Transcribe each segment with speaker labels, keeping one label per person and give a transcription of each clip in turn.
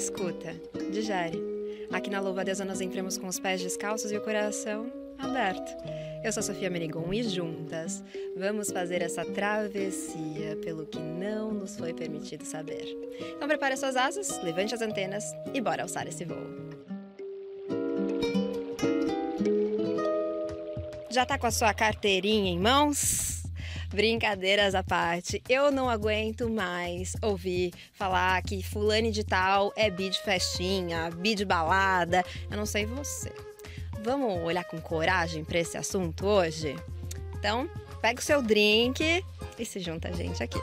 Speaker 1: escuta, digere. Aqui na Louva Deus nós entramos com os pés descalços e o coração aberto. Eu sou Sofia Merigon e juntas vamos fazer essa travessia pelo que não nos foi permitido saber. Então prepare suas asas, levante as antenas e bora alçar esse voo. Já tá com a sua carteirinha em mãos? Brincadeiras à parte, eu não aguento mais ouvir falar que fulane de tal é bi de festinha, bi de balada. Eu não sei você. Vamos olhar com coragem para esse assunto hoje? Então, pega o seu drink e se junta a gente aqui.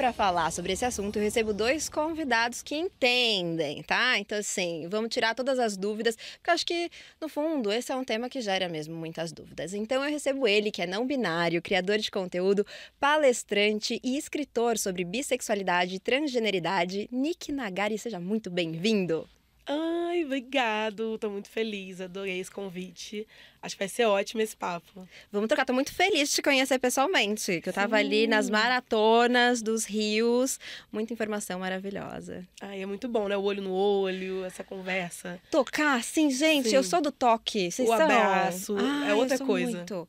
Speaker 1: Para falar sobre esse assunto, eu recebo dois convidados que entendem, tá? Então, assim, vamos tirar todas as dúvidas, porque eu acho que, no fundo, esse é um tema que gera mesmo muitas dúvidas. Então, eu recebo ele, que é não binário, criador de conteúdo, palestrante e escritor sobre bissexualidade e transgeneridade, Nick Nagari. Seja muito bem-vindo.
Speaker 2: Ai, obrigado. Tô muito feliz, adorei esse convite. Acho que vai ser ótimo esse papo.
Speaker 1: Vamos trocar. Tô muito feliz de te conhecer pessoalmente. Que eu tava Sim. ali nas maratonas dos rios. Muita informação maravilhosa.
Speaker 2: Ai, é muito bom, né? O olho no olho, essa conversa.
Speaker 1: Tocar, sim, gente. Sim. Eu sou do toque. Vocês
Speaker 2: o
Speaker 1: são?
Speaker 2: abraço.
Speaker 1: Ai,
Speaker 2: é outra coisa.
Speaker 1: Muito.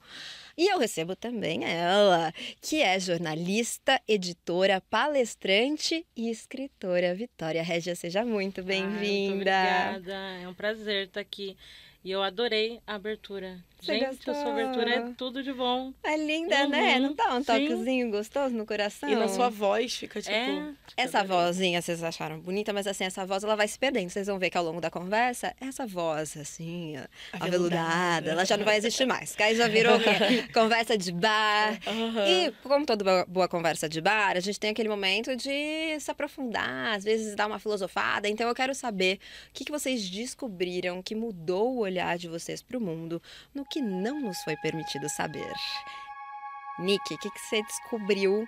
Speaker 1: E eu recebo também ela, que é jornalista, editora, palestrante e escritora. Vitória Régia, seja muito bem-vinda.
Speaker 3: Obrigada, é um prazer estar aqui. E eu adorei a abertura. Você Gente, gostou? a sua abertura é tudo de bom.
Speaker 1: É linda, né? uhum, né? Não dá um toquezinho sim. gostoso no coração?
Speaker 2: E na sua voz fica tipo. É,
Speaker 1: essa vozinha vocês acharam bonita, mas assim, essa voz ela vai se perdendo. Vocês vão ver que ao longo da conversa, essa voz, assim, aveludada, aveludada ela já não vai existir mais. Que aí já virou conversa de bar. Uhum. E, como toda boa conversa de bar, a gente tem aquele momento de se aprofundar, às vezes dar uma filosofada. Então eu quero saber o que, que vocês descobriram que mudou o olhar de vocês para o mundo no que não nos foi permitido saber. Nick, o que, que você descobriu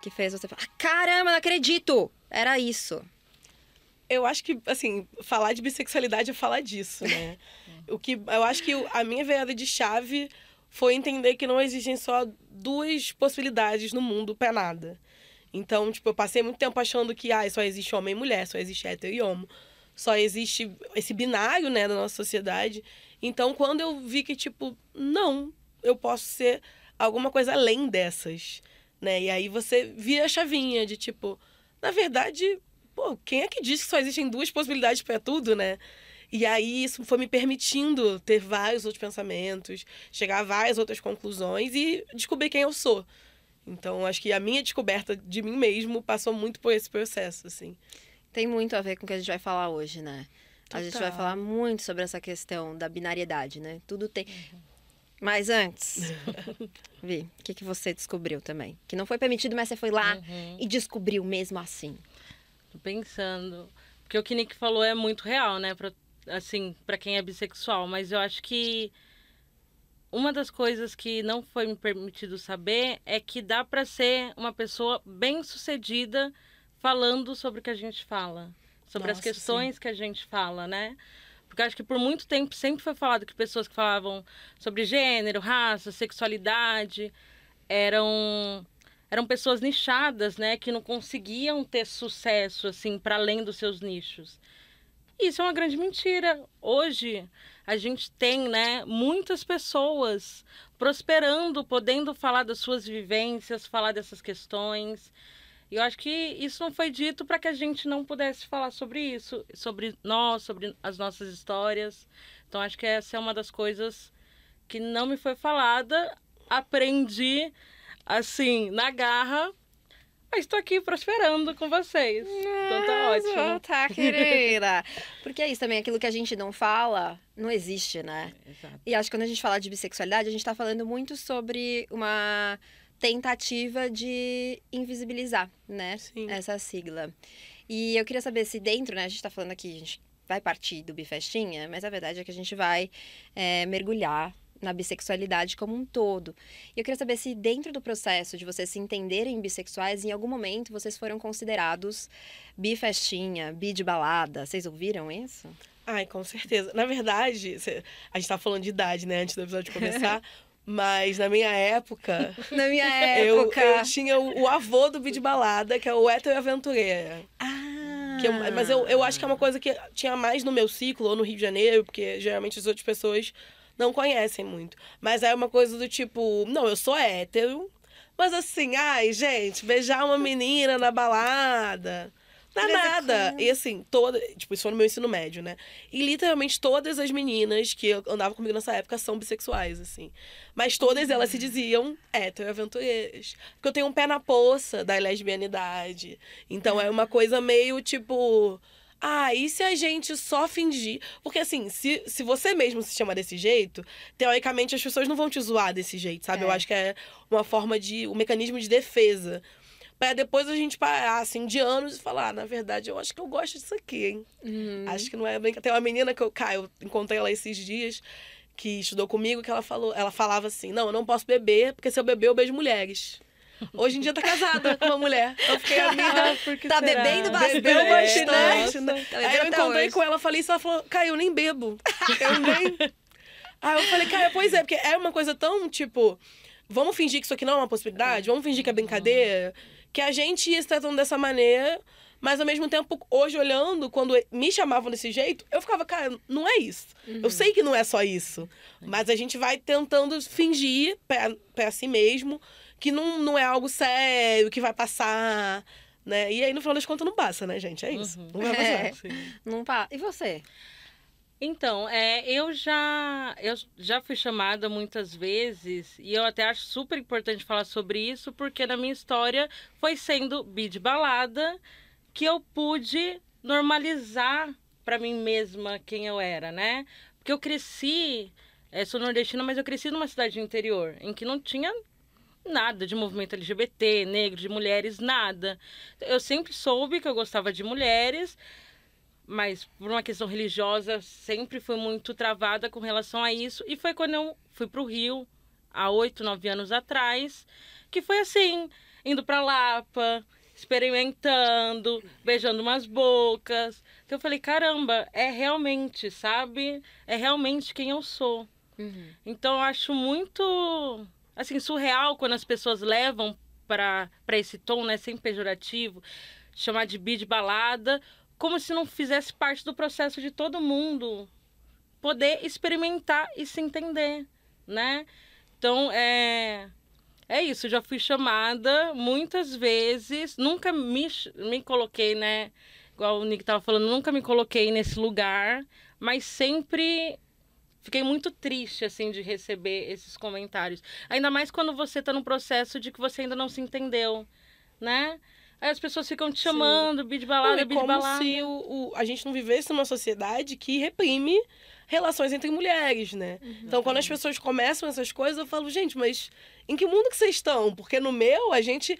Speaker 1: que fez você falar: caramba, não acredito! Era isso.
Speaker 2: Eu acho que, assim, falar de bissexualidade é falar disso, né? o que eu acho que a minha virada de chave foi entender que não existem só duas possibilidades no mundo para nada. Então, tipo, eu passei muito tempo achando que ah, só existe homem e mulher, só existe hétero e homo só existe esse binário, né, da nossa sociedade. Então, quando eu vi que, tipo, não, eu posso ser alguma coisa além dessas, né? E aí você vira a chavinha de, tipo, na verdade, pô, quem é que disse que só existem duas possibilidades para tudo, né? E aí isso foi me permitindo ter vários outros pensamentos, chegar a várias outras conclusões e descobrir quem eu sou. Então, acho que a minha descoberta de mim mesmo passou muito por esse processo, assim
Speaker 1: tem muito a ver com o que a gente vai falar hoje, né? Total. A gente vai falar muito sobre essa questão da binariedade, né? Tudo tem. Uhum. Mas antes, Vi, o que, que você descobriu também? Que não foi permitido, mas você foi lá uhum. e descobriu mesmo assim.
Speaker 3: Tô pensando. Porque o que Nick falou é muito real, né? Pra, assim, para quem é bissexual. Mas eu acho que uma das coisas que não foi me permitido saber é que dá para ser uma pessoa bem sucedida falando sobre o que a gente fala, sobre Nossa, as questões sim. que a gente fala, né? Porque acho que por muito tempo sempre foi falado que pessoas que falavam sobre gênero, raça, sexualidade eram eram pessoas nichadas, né, que não conseguiam ter sucesso assim para além dos seus nichos. Isso é uma grande mentira. Hoje a gente tem, né, muitas pessoas prosperando, podendo falar das suas vivências, falar dessas questões. E eu acho que isso não foi dito para que a gente não pudesse falar sobre isso, sobre nós, sobre as nossas histórias. Então acho que essa é uma das coisas que não me foi falada. Aprendi assim, na garra, mas estou aqui prosperando com vocês. Então tá ótimo.
Speaker 1: Tá, querida. Porque é isso também, aquilo que a gente não fala, não existe, né? Exato. E acho que quando a gente fala de bissexualidade, a gente está falando muito sobre uma tentativa de invisibilizar, né? Sim. Essa sigla. E eu queria saber se dentro, né? A gente está falando aqui, a gente vai partir do bifestinha, mas a verdade é que a gente vai é, mergulhar na bissexualidade como um todo. E eu queria saber se dentro do processo de vocês se entenderem bissexuais, em algum momento vocês foram considerados bifestinha, bi de balada. Vocês ouviram isso?
Speaker 2: Ai, com certeza. Na verdade, a gente tá falando de idade, né, antes do episódio começar. Mas na minha época.
Speaker 1: Na minha
Speaker 2: eu,
Speaker 1: época.
Speaker 2: eu tinha o, o avô do Bid Balada, que é o Hétero Aventureira.
Speaker 1: Ah.
Speaker 2: Que eu- mas eu, eu acho que é uma coisa que tinha mais no meu ciclo, ou no Rio de Janeiro, porque geralmente as outras pessoas não conhecem muito. Mas é uma coisa do tipo, não, eu sou hétero, mas assim, ai, gente, beijar uma menina na balada. Não é
Speaker 1: em
Speaker 2: nada. E assim, toda. Tipo, isso foi no meu ensino médio, né? E literalmente todas as meninas que andavam comigo nessa época são bissexuais, assim. Mas todas elas se diziam hétero-aventureiras. Porque eu tenho um pé na poça da lesbianidade. Então é uma coisa meio tipo. Ah, e se a gente só fingir? Porque assim, se, se você mesmo se chama desse jeito, teoricamente as pessoas não vão te zoar desse jeito, sabe? Eu
Speaker 1: É.
Speaker 2: acho que é uma forma de. um mecanismo de defesa. Pra depois a gente parar, assim, de anos e falar, ah, na verdade, eu acho que eu gosto disso aqui, hein?
Speaker 1: Uhum.
Speaker 2: Acho que não é bem. Tem uma menina que eu, cara, eu encontrei ela esses dias, que estudou comigo, que ela falou, ela falava assim: não, eu não posso beber, porque se eu beber, eu beijo mulheres. Hoje em dia tá casada com uma mulher. Eu fiquei amiga.
Speaker 3: porque
Speaker 1: Tá
Speaker 3: será?
Speaker 1: bebendo bastante,
Speaker 2: Bebeu
Speaker 1: É,
Speaker 2: bastante,
Speaker 1: nossa.
Speaker 2: né?
Speaker 1: Tá
Speaker 2: Aí eu encontrei
Speaker 1: hoje.
Speaker 2: com ela, falei isso, ela falou, Caio, eu nem bebo. Eu nem. Aí eu falei, Caio, pois é, porque é uma coisa tão, tipo, vamos fingir que isso aqui não é uma possibilidade, vamos fingir que é brincadeira, que a gente ia se tratando dessa maneira, mas ao mesmo tempo, hoje olhando, quando me chamavam desse jeito, eu ficava, cara, não é isso. Eu sei que não é só isso, mas a gente vai tentando fingir pra, pra si mesmo que não, não é algo sério, que vai passar, né? E aí, no final das contas, não passa, né, gente? É isso.
Speaker 3: Uhum.
Speaker 2: Não vai passar.
Speaker 1: É. Não pa... E você?
Speaker 3: Então, é, eu já eu já fui chamada muitas vezes e eu até acho super importante falar sobre isso porque na minha história foi sendo bid balada que eu pude normalizar para mim mesma quem eu era, né? Porque eu cresci, é, sou nordestina, mas eu cresci numa cidade do interior em que não tinha nada de movimento LGBT, negro, de mulheres, nada. Eu sempre soube que eu gostava de mulheres, mas por uma questão religiosa sempre fui muito travada com relação a isso. E foi quando eu fui para o Rio, há oito, nove anos atrás, que foi assim, indo para Lapa, experimentando, beijando umas bocas. Que eu falei, caramba, é realmente, sabe? É realmente quem eu sou. Então eu acho muito assim surreal quando as pessoas levam para para esse tom, né, sem pejorativo, chamar de bid balada, como se não fizesse parte do processo de todo mundo poder experimentar e se entender, né? Então é é isso, já fui chamada muitas vezes, nunca me, me coloquei, né? Igual o Nick tava falando, nunca me coloquei nesse lugar, mas sempre fiquei muito triste, assim, de receber esses comentários. Ainda mais quando você tá num processo de que você ainda não se entendeu, né? Aí as pessoas ficam te chamando, bid
Speaker 2: Não,
Speaker 3: balada,
Speaker 2: é
Speaker 3: bid
Speaker 2: como
Speaker 3: balada.
Speaker 2: se o, o- a gente não vivesse numa sociedade que reprime relações entre mulheres, né? Então, quando as pessoas começam essas coisas, eu falo, gente, mas em que mundo que vocês estão? Porque no meu, a gente...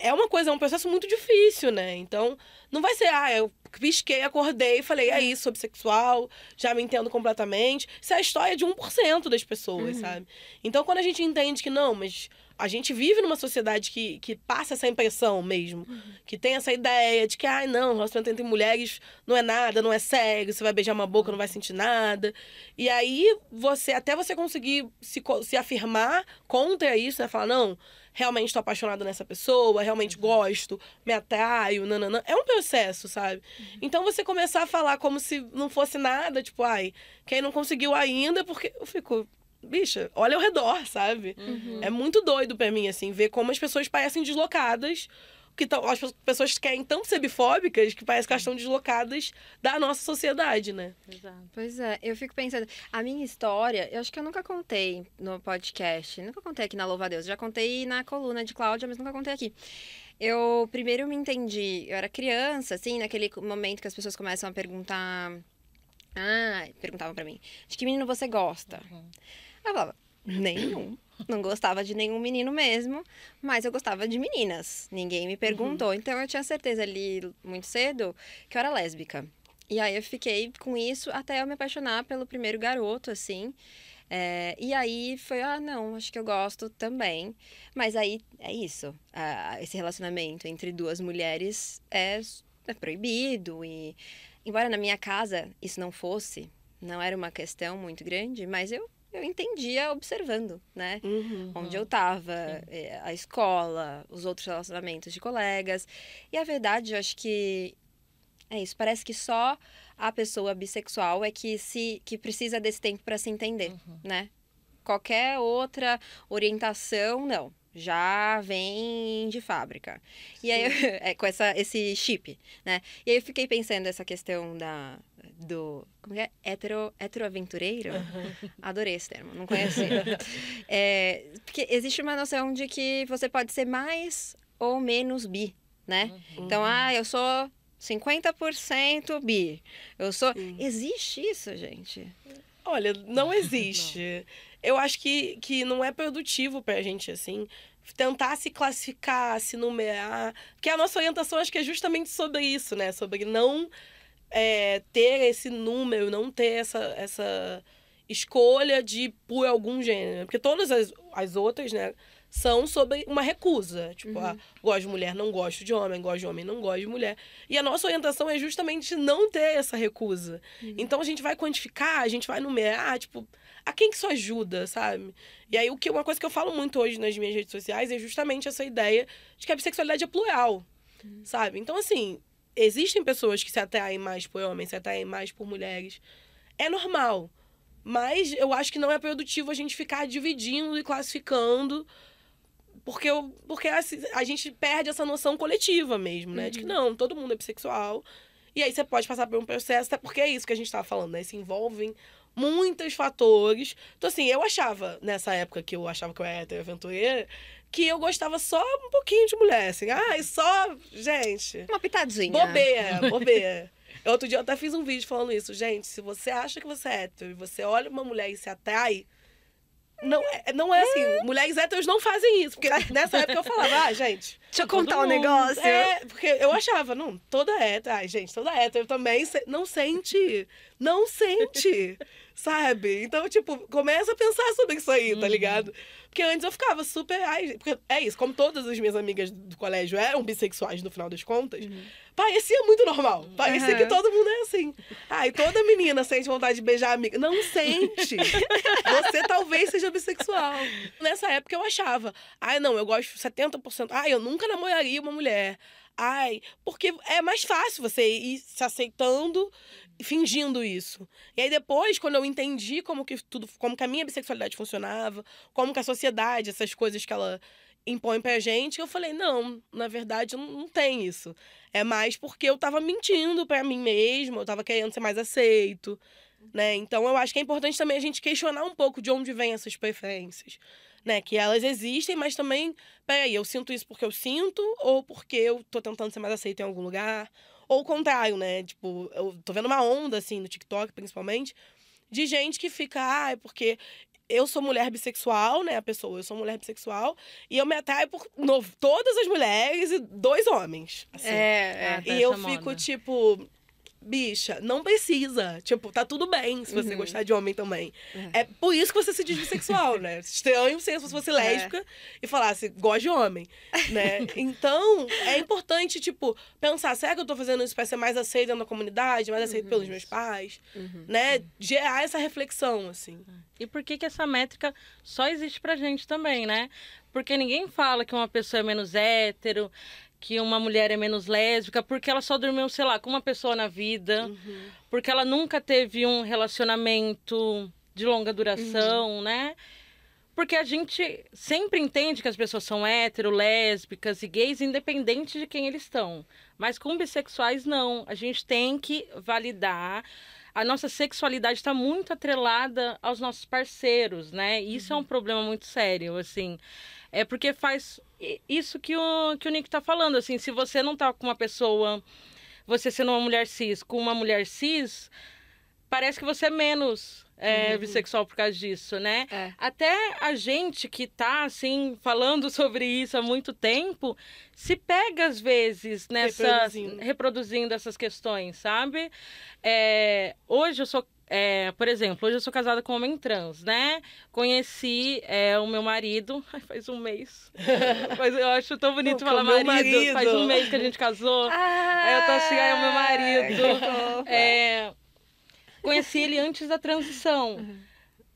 Speaker 2: É uma coisa, é um processo muito difícil, né? Então, não vai ser, ah, eu pisquei, acordei e falei, é isso, sou bissexual, já me entendo completamente. Isso é a história de 1% das pessoas, sabe? Então, quando a gente entende que não, mas a gente vive numa sociedade que, que passa essa impressão mesmo, que tem essa ideia de que, ai, não, relacionamento entre mulheres não é nada, não é sério, você vai beijar uma boca, não vai sentir nada. E aí, você, até você conseguir se, se afirmar contra isso, né? Falar, não, realmente estou apaixonada nessa pessoa, realmente gosto, me atraio, nananã. É um processo, sabe? Então, você começar a falar como se não fosse nada, tipo, ai, quem não conseguiu ainda, porque eu fico... Bicha, olha ao redor, sabe? É muito doido pra mim, assim, ver como as pessoas parecem deslocadas. Que tão, as pessoas querem tão ser bifóbicas que parece que elas estão deslocadas da nossa sociedade, né?
Speaker 3: Exato.
Speaker 1: Pois é, eu fico pensando, a minha história, eu acho que eu nunca contei no podcast, nunca contei aqui na Louva a Deus, já contei na coluna de Cláudia, mas nunca contei aqui. Eu primeiro me entendi, eu era criança, assim, naquele momento que as pessoas começam a perguntar, ah, perguntavam pra mim, de que menino você gosta? Aí eu falava, nenhum. Não gostava de nenhum menino mesmo, mas eu gostava de meninas. Ninguém me perguntou. Então eu tinha certeza ali muito cedo que eu era lésbica. E aí eu fiquei com isso até eu me apaixonar pelo primeiro garoto, assim. É, e aí foi, ah, não, acho que eu gosto também. Mas aí é isso. ah, esse relacionamento entre duas mulheres é, é proibido. E embora na minha casa isso não fosse, não era uma questão muito grande, mas eu eu entendia observando, né?
Speaker 2: Uhum.
Speaker 1: Onde eu tava, é, a escola, os outros relacionamentos de colegas. E a verdade, eu acho que é isso. Parece que só a pessoa bissexual é que se que precisa desse tempo para se entender, né? Qualquer outra orientação, não. Já vem de fábrica. E aí, é, com essa, esse chip, né? E aí eu fiquei pensando essa questão da, do. Como que é? Hetero, heteroaventureiro? Adorei esse termo, não conhecia. É, porque existe uma noção de que você pode ser mais ou menos bi, né? Então, ah, eu sou 50% bi. Eu sou. Existe isso, gente?
Speaker 2: Olha, não existe. Eu acho que, que não é produtivo pra gente, assim, tentar se classificar, se numerar. Porque a nossa orientação acho que é justamente sobre isso, né? Sobre não é, ter esse número, não ter essa, essa escolha de por algum gênero. Porque todas as, as outras, né? São sobre uma recusa. Tipo, ah, gosto de mulher, não gosto de homem, gosto de homem, não gosto de mulher. E a nossa orientação é justamente não ter essa recusa. Então a gente vai quantificar, a gente vai numerar, tipo, a quem que isso ajuda, sabe? E aí, o que, uma coisa que eu falo muito hoje nas minhas redes sociais é justamente essa ideia de que a bissexualidade é plural, sabe? Então, assim, existem pessoas que se atraem mais por homens, se atraem mais por mulheres. É normal. Mas eu acho que não é produtivo a gente ficar dividindo e classificando. Porque, eu, porque assim, a gente perde essa noção coletiva mesmo, né? De que não, todo mundo é bissexual. E aí você pode passar por um processo, até porque é isso que a gente estava falando, né? Se envolvem muitos fatores. Então, assim, eu achava, nessa época que eu achava que eu era aventureira, que eu gostava só um pouquinho de mulher, assim. Ah, e só. Gente.
Speaker 1: Uma pitadinha.
Speaker 2: Bobeira, bobeira. Outro dia eu até fiz um vídeo falando isso. Gente, se você acha que você é hétero e você olha uma mulher e se atrai. Não é, não é assim. Mulheres héteros não fazem isso. Porque nessa época eu falava, ah, gente.
Speaker 1: Deixa eu contar um negócio.
Speaker 2: É, porque eu achava, não, toda hétero. Ai, gente, toda hétero também se- não sente. Não sente. Sabe? Então, tipo, começa a pensar sobre isso aí, tá ligado? Porque antes eu ficava super. Ai, porque é isso, como todas as minhas amigas do colégio eram bissexuais no final das contas, parecia muito normal. Parecia
Speaker 1: Uhum.
Speaker 2: que todo mundo é assim. Ai, toda menina sente vontade de beijar a amiga. Não sente. Você talvez seja bissexual. Nessa época eu achava, ai, não, eu gosto 70%. Ai, eu nunca namoraria uma mulher. Ai, porque é mais fácil você ir se aceitando fingindo isso. E aí depois, quando eu entendi como que tudo, como que a minha bissexualidade funcionava, como que a sociedade, essas coisas que ela impõe pra gente, eu falei, não, na verdade não, não tem isso. É mais porque eu tava mentindo pra mim mesma, eu tava querendo ser mais aceito, né? Então eu acho que é importante também a gente questionar um pouco de onde vêm essas preferências. Né, que elas existem, mas também, peraí, eu sinto isso porque eu sinto, ou porque eu tô tentando ser mais aceito em algum lugar, ou o contrário, né? Tipo, eu tô vendo uma onda, assim, no TikTok, principalmente, de gente que fica, ah, é porque eu sou mulher bissexual, né? A pessoa, eu sou mulher bissexual, e eu me atraio por no- todas as mulheres e dois homens. Assim.
Speaker 1: É,
Speaker 3: Ah,
Speaker 1: é.
Speaker 2: E eu
Speaker 3: essa
Speaker 2: fico,
Speaker 3: moda.
Speaker 2: tipo, bicha, não precisa. Tipo, tá tudo bem se você
Speaker 1: Uhum.
Speaker 2: gostar de homem também. É. por isso que você se diz bissexual, né? Estranho se você
Speaker 1: É.
Speaker 2: fosse lésbica e falasse, gosto de homem, né? Então, é importante, tipo, pensar, será que eu tô fazendo isso pra ser mais aceita na comunidade, mais aceito pelos meus pais?
Speaker 1: Uhum.
Speaker 2: Né? Gerar essa reflexão, assim.
Speaker 3: E por que, que essa métrica só existe pra gente também, né? Porque ninguém fala que uma pessoa é menos hétero, que uma mulher é menos lésbica, porque ela só dormiu, sei lá, com uma pessoa na vida, porque ela nunca teve um relacionamento de longa duração, né? Porque a gente sempre entende que as pessoas são hétero, lésbicas e gays, independente de quem eles estão. Mas com bissexuais, não. A gente tem que validar. A nossa sexualidade está muito atrelada aos nossos parceiros, né? E Isso é um problema muito sério, assim. É porque faz isso que o, que o Nick tá falando, assim. Se você não tá com uma pessoa, você sendo uma mulher cis, com uma mulher cis, parece que você é menos é, bissexual por causa disso, né?
Speaker 1: É.
Speaker 3: Até a gente que tá, assim, falando sobre isso há muito tempo, se pega às vezes nessa.
Speaker 2: Reproduzindo.
Speaker 3: reproduzindo essas questões, sabe? É, hoje eu sou. É, por exemplo, hoje eu sou casada com um homem trans, né? Conheci é, o meu marido ai, faz um mês. Mas eu acho tão bonito
Speaker 2: Com
Speaker 3: falar marido.
Speaker 2: marido.
Speaker 3: Faz um mês que a gente casou. Aí eu tô assim, é o meu marido. É, conheci ele antes da transição.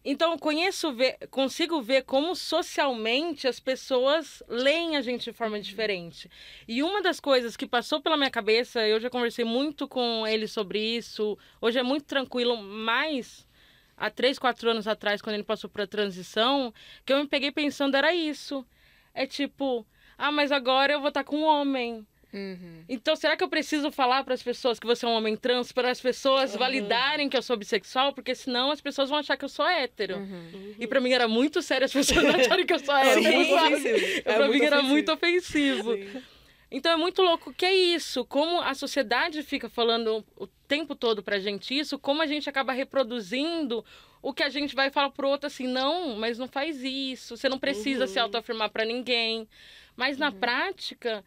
Speaker 3: Então, eu conheço, ver, consigo ver como socialmente as pessoas leem a gente de forma diferente. E uma das coisas que passou pela minha cabeça, eu já conversei muito com ele sobre isso, hoje é muito tranquilo, mas há três, quatro anos atrás, quando ele passou para a transição, que eu me peguei pensando era isso. É tipo, ah, mas agora eu vou estar com um homem. Uhum. Então, será que eu preciso falar para as pessoas que você é um homem trans para as pessoas uhum. validarem que eu sou bissexual? Porque senão as pessoas vão achar que eu sou hétero. Uhum. E para mim era muito sério as pessoas acharem que eu sou hétero. Sim, é para mim era muito ofensivo. Sim. Então é muito louco que é isso, como a sociedade fica falando o tempo todo pra gente isso, como a gente acaba reproduzindo o que a gente vai falar pro outro assim, não, mas não faz isso, você não precisa uhum. se autoafirmar para ninguém. Mas na uhum. prática,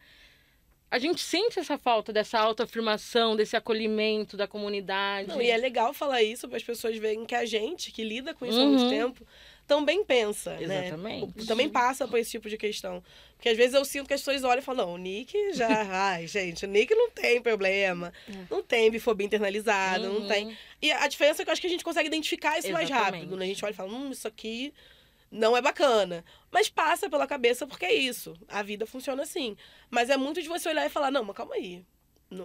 Speaker 3: a gente sente essa falta dessa autoafirmação, desse acolhimento da comunidade.
Speaker 2: Não, e é legal falar isso para as pessoas verem que a gente, que lida com isso uhum. há muito uhum. tempo, também pensa, né? Exatamente. né? Também passa por esse tipo de questão. Porque às vezes eu sinto que as pessoas olham e falam, não, o Nick já... Ai, gente, o Nick não tem problema. É. Não tem bifobia internalizada, uhum. não tem... Uhum. E a diferença é que eu acho que a gente consegue identificar isso Exatamente. mais rápido, né? A gente olha e fala, hum, isso aqui não é bacana. Mas passa pela cabeça porque é isso. A vida funciona assim. Mas é muito de você olhar e falar, não, mas calma aí.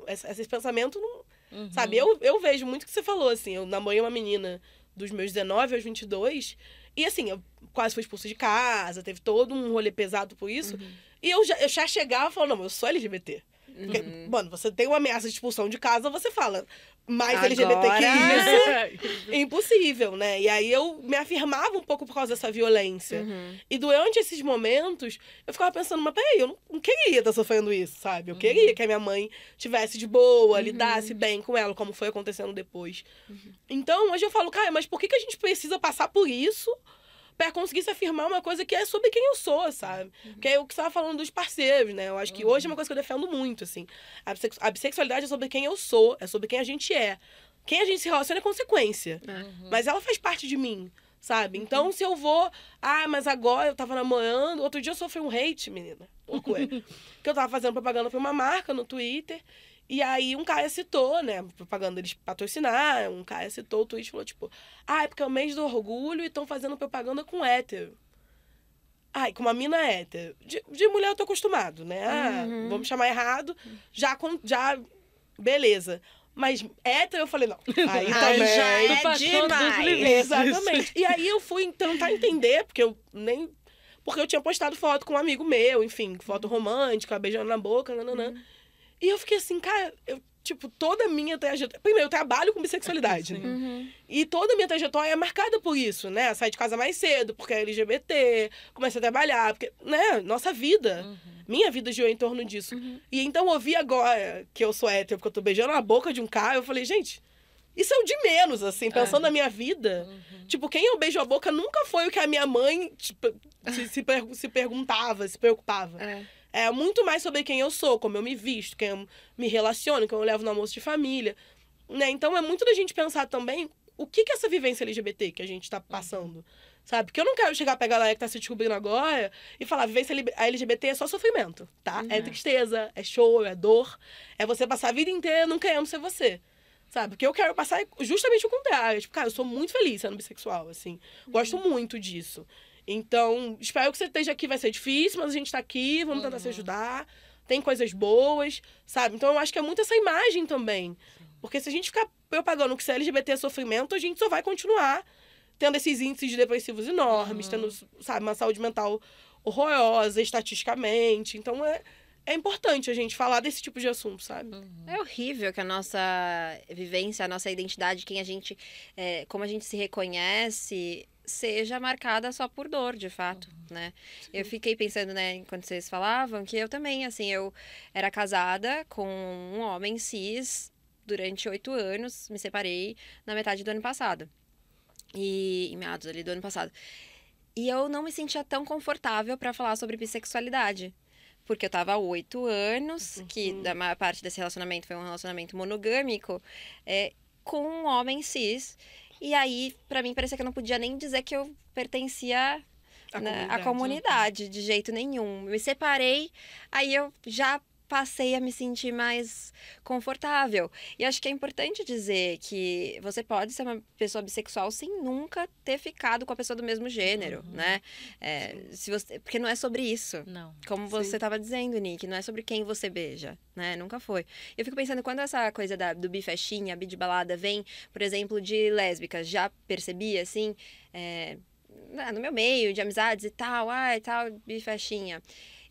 Speaker 2: esse, esse pensamento não. Uhum. Sabe? Eu, eu vejo muito o que você falou, assim. Eu namorei uma menina dos meus 19 aos 22. E assim, eu quase fui expulsa de casa, teve todo um rolê pesado por isso. Uhum. E eu já, eu já chegava e falava, não, eu sou LGBT. Porque, uhum. mano, você tem uma ameaça de expulsão de casa, você fala, mais Agora... LGBT que isso, impossível, né? E aí eu me afirmava um pouco por causa dessa violência. Uhum. E durante esses momentos, eu ficava pensando, mas peraí, eu não, não queria estar sofrendo isso, sabe? Eu uhum. queria que a minha mãe tivesse de boa, uhum. lidasse bem com ela, como foi acontecendo depois. Uhum. Então, hoje eu falo, cara, mas por que, que a gente precisa passar por isso? Para conseguir se afirmar uma coisa que é sobre quem eu sou, sabe? Uhum. Que é o que você estava falando dos parceiros, né? Eu acho que uhum. hoje é uma coisa que eu defendo muito, assim. A bissexualidade é sobre quem eu sou, é sobre quem a gente é. Quem a gente se relaciona é consequência. Uhum. Mas ela faz parte de mim, sabe? Então, se eu vou. Ah, mas agora eu tava namorando. Outro dia eu sofri um hate, menina. Louco é. que eu tava fazendo propaganda pra uma marca no Twitter. E aí um cara citou, né? Propaganda eles patrocinar, um cara citou o tweet e falou, tipo, ah, é porque é o mês do orgulho e estão fazendo propaganda com hétero. Ai, com uma mina hétero. De, de mulher eu tô acostumado, né? Ah, uhum. vamos chamar errado. Já, com, já, beleza. Mas hétero, eu falei, não. Aí também. Já
Speaker 1: é demais.
Speaker 2: Exatamente. E aí eu fui tentar entender, porque eu nem. Porque eu tinha postado foto com um amigo meu, enfim, foto romântica, beijando na boca, nananã. Uhum. E eu fiquei assim, cara, eu, tipo, toda a minha trajetória. Primeiro, eu trabalho com bissexualidade, né? Uhum. E toda a minha trajetória é marcada por isso, né? Sair de casa mais cedo, porque é LGBT, comecei a trabalhar, porque, né? Nossa vida. Uhum. Minha vida girou em torno disso. Uhum. E então ouvir agora que eu sou hétero, porque eu tô beijando a boca de um cara, eu falei, gente. Isso é o de menos, assim, pensando é. na minha vida. Uhum. Tipo, quem eu beijo a boca nunca foi o que a minha mãe tipo, se, se, per se perguntava, se preocupava. É. Muito mais sobre quem eu sou, como eu me visto, quem eu me relaciono, quem eu levo no almoço de família. Né? Então é muito da gente pensar também o que, que é essa vivência LGBT que a gente está passando. Uhum. Sabe? Porque eu não quero chegar pra galera que tá se descobrindo agora e falar, vivência LGBT é só sofrimento, tá? Uhum. É tristeza, é choro, é dor. É você passar a vida inteira não querendo ser você. Sabe? Porque eu quero passar justamente o contrário. Tipo, cara, eu sou muito feliz sendo bissexual, assim. Gosto uhum. muito disso. Então, espero que você esteja aqui. Vai ser difícil, mas a gente está aqui, vamos tentar uhum. se ajudar. Tem coisas boas, sabe? Então, eu acho que é muito essa imagem também. Porque se a gente ficar propagando que se LGBT é sofrimento, a gente só vai continuar tendo esses índices de depressivos enormes, uhum. tendo, sabe, uma saúde mental horrorosa, estatisticamente. Então, é, é importante a gente falar desse tipo de assunto, sabe?
Speaker 1: Uhum. É horrível que a nossa vivência, a nossa identidade, quem a gente, é, como a gente se reconhece, seja marcada só por dor, de fato, uhum. né? Sim. Eu fiquei pensando, né, enquanto vocês falavam, que eu também, assim, eu era casada com um homem cis durante oito anos, me separei na metade do ano passado. E em meados ali do ano passado. E eu não me sentia tão confortável para falar sobre bissexualidade. Porque eu tava há oito anos, uhum. que da maior parte desse relacionamento foi um relacionamento monogâmico, é, com um homem cis. E aí, para mim, parecia que eu não podia nem dizer que eu pertencia à né, comunidade. comunidade, de jeito nenhum. Me separei, aí eu já passei a me sentir mais confortável. E acho que é importante dizer que você pode ser uma pessoa bissexual sem nunca ter ficado com a pessoa do mesmo gênero, uhum. né? É, se você, porque não é sobre isso.
Speaker 3: Não.
Speaker 1: Como você estava dizendo, Nick, não é sobre quem você beija, né? Nunca foi. Eu fico pensando, quando essa coisa da, do bifestinha, bi de balada vem, por exemplo, de lésbicas, já percebi, assim, é, no meu meio, de amizades e tal, ai, tal, bifestinha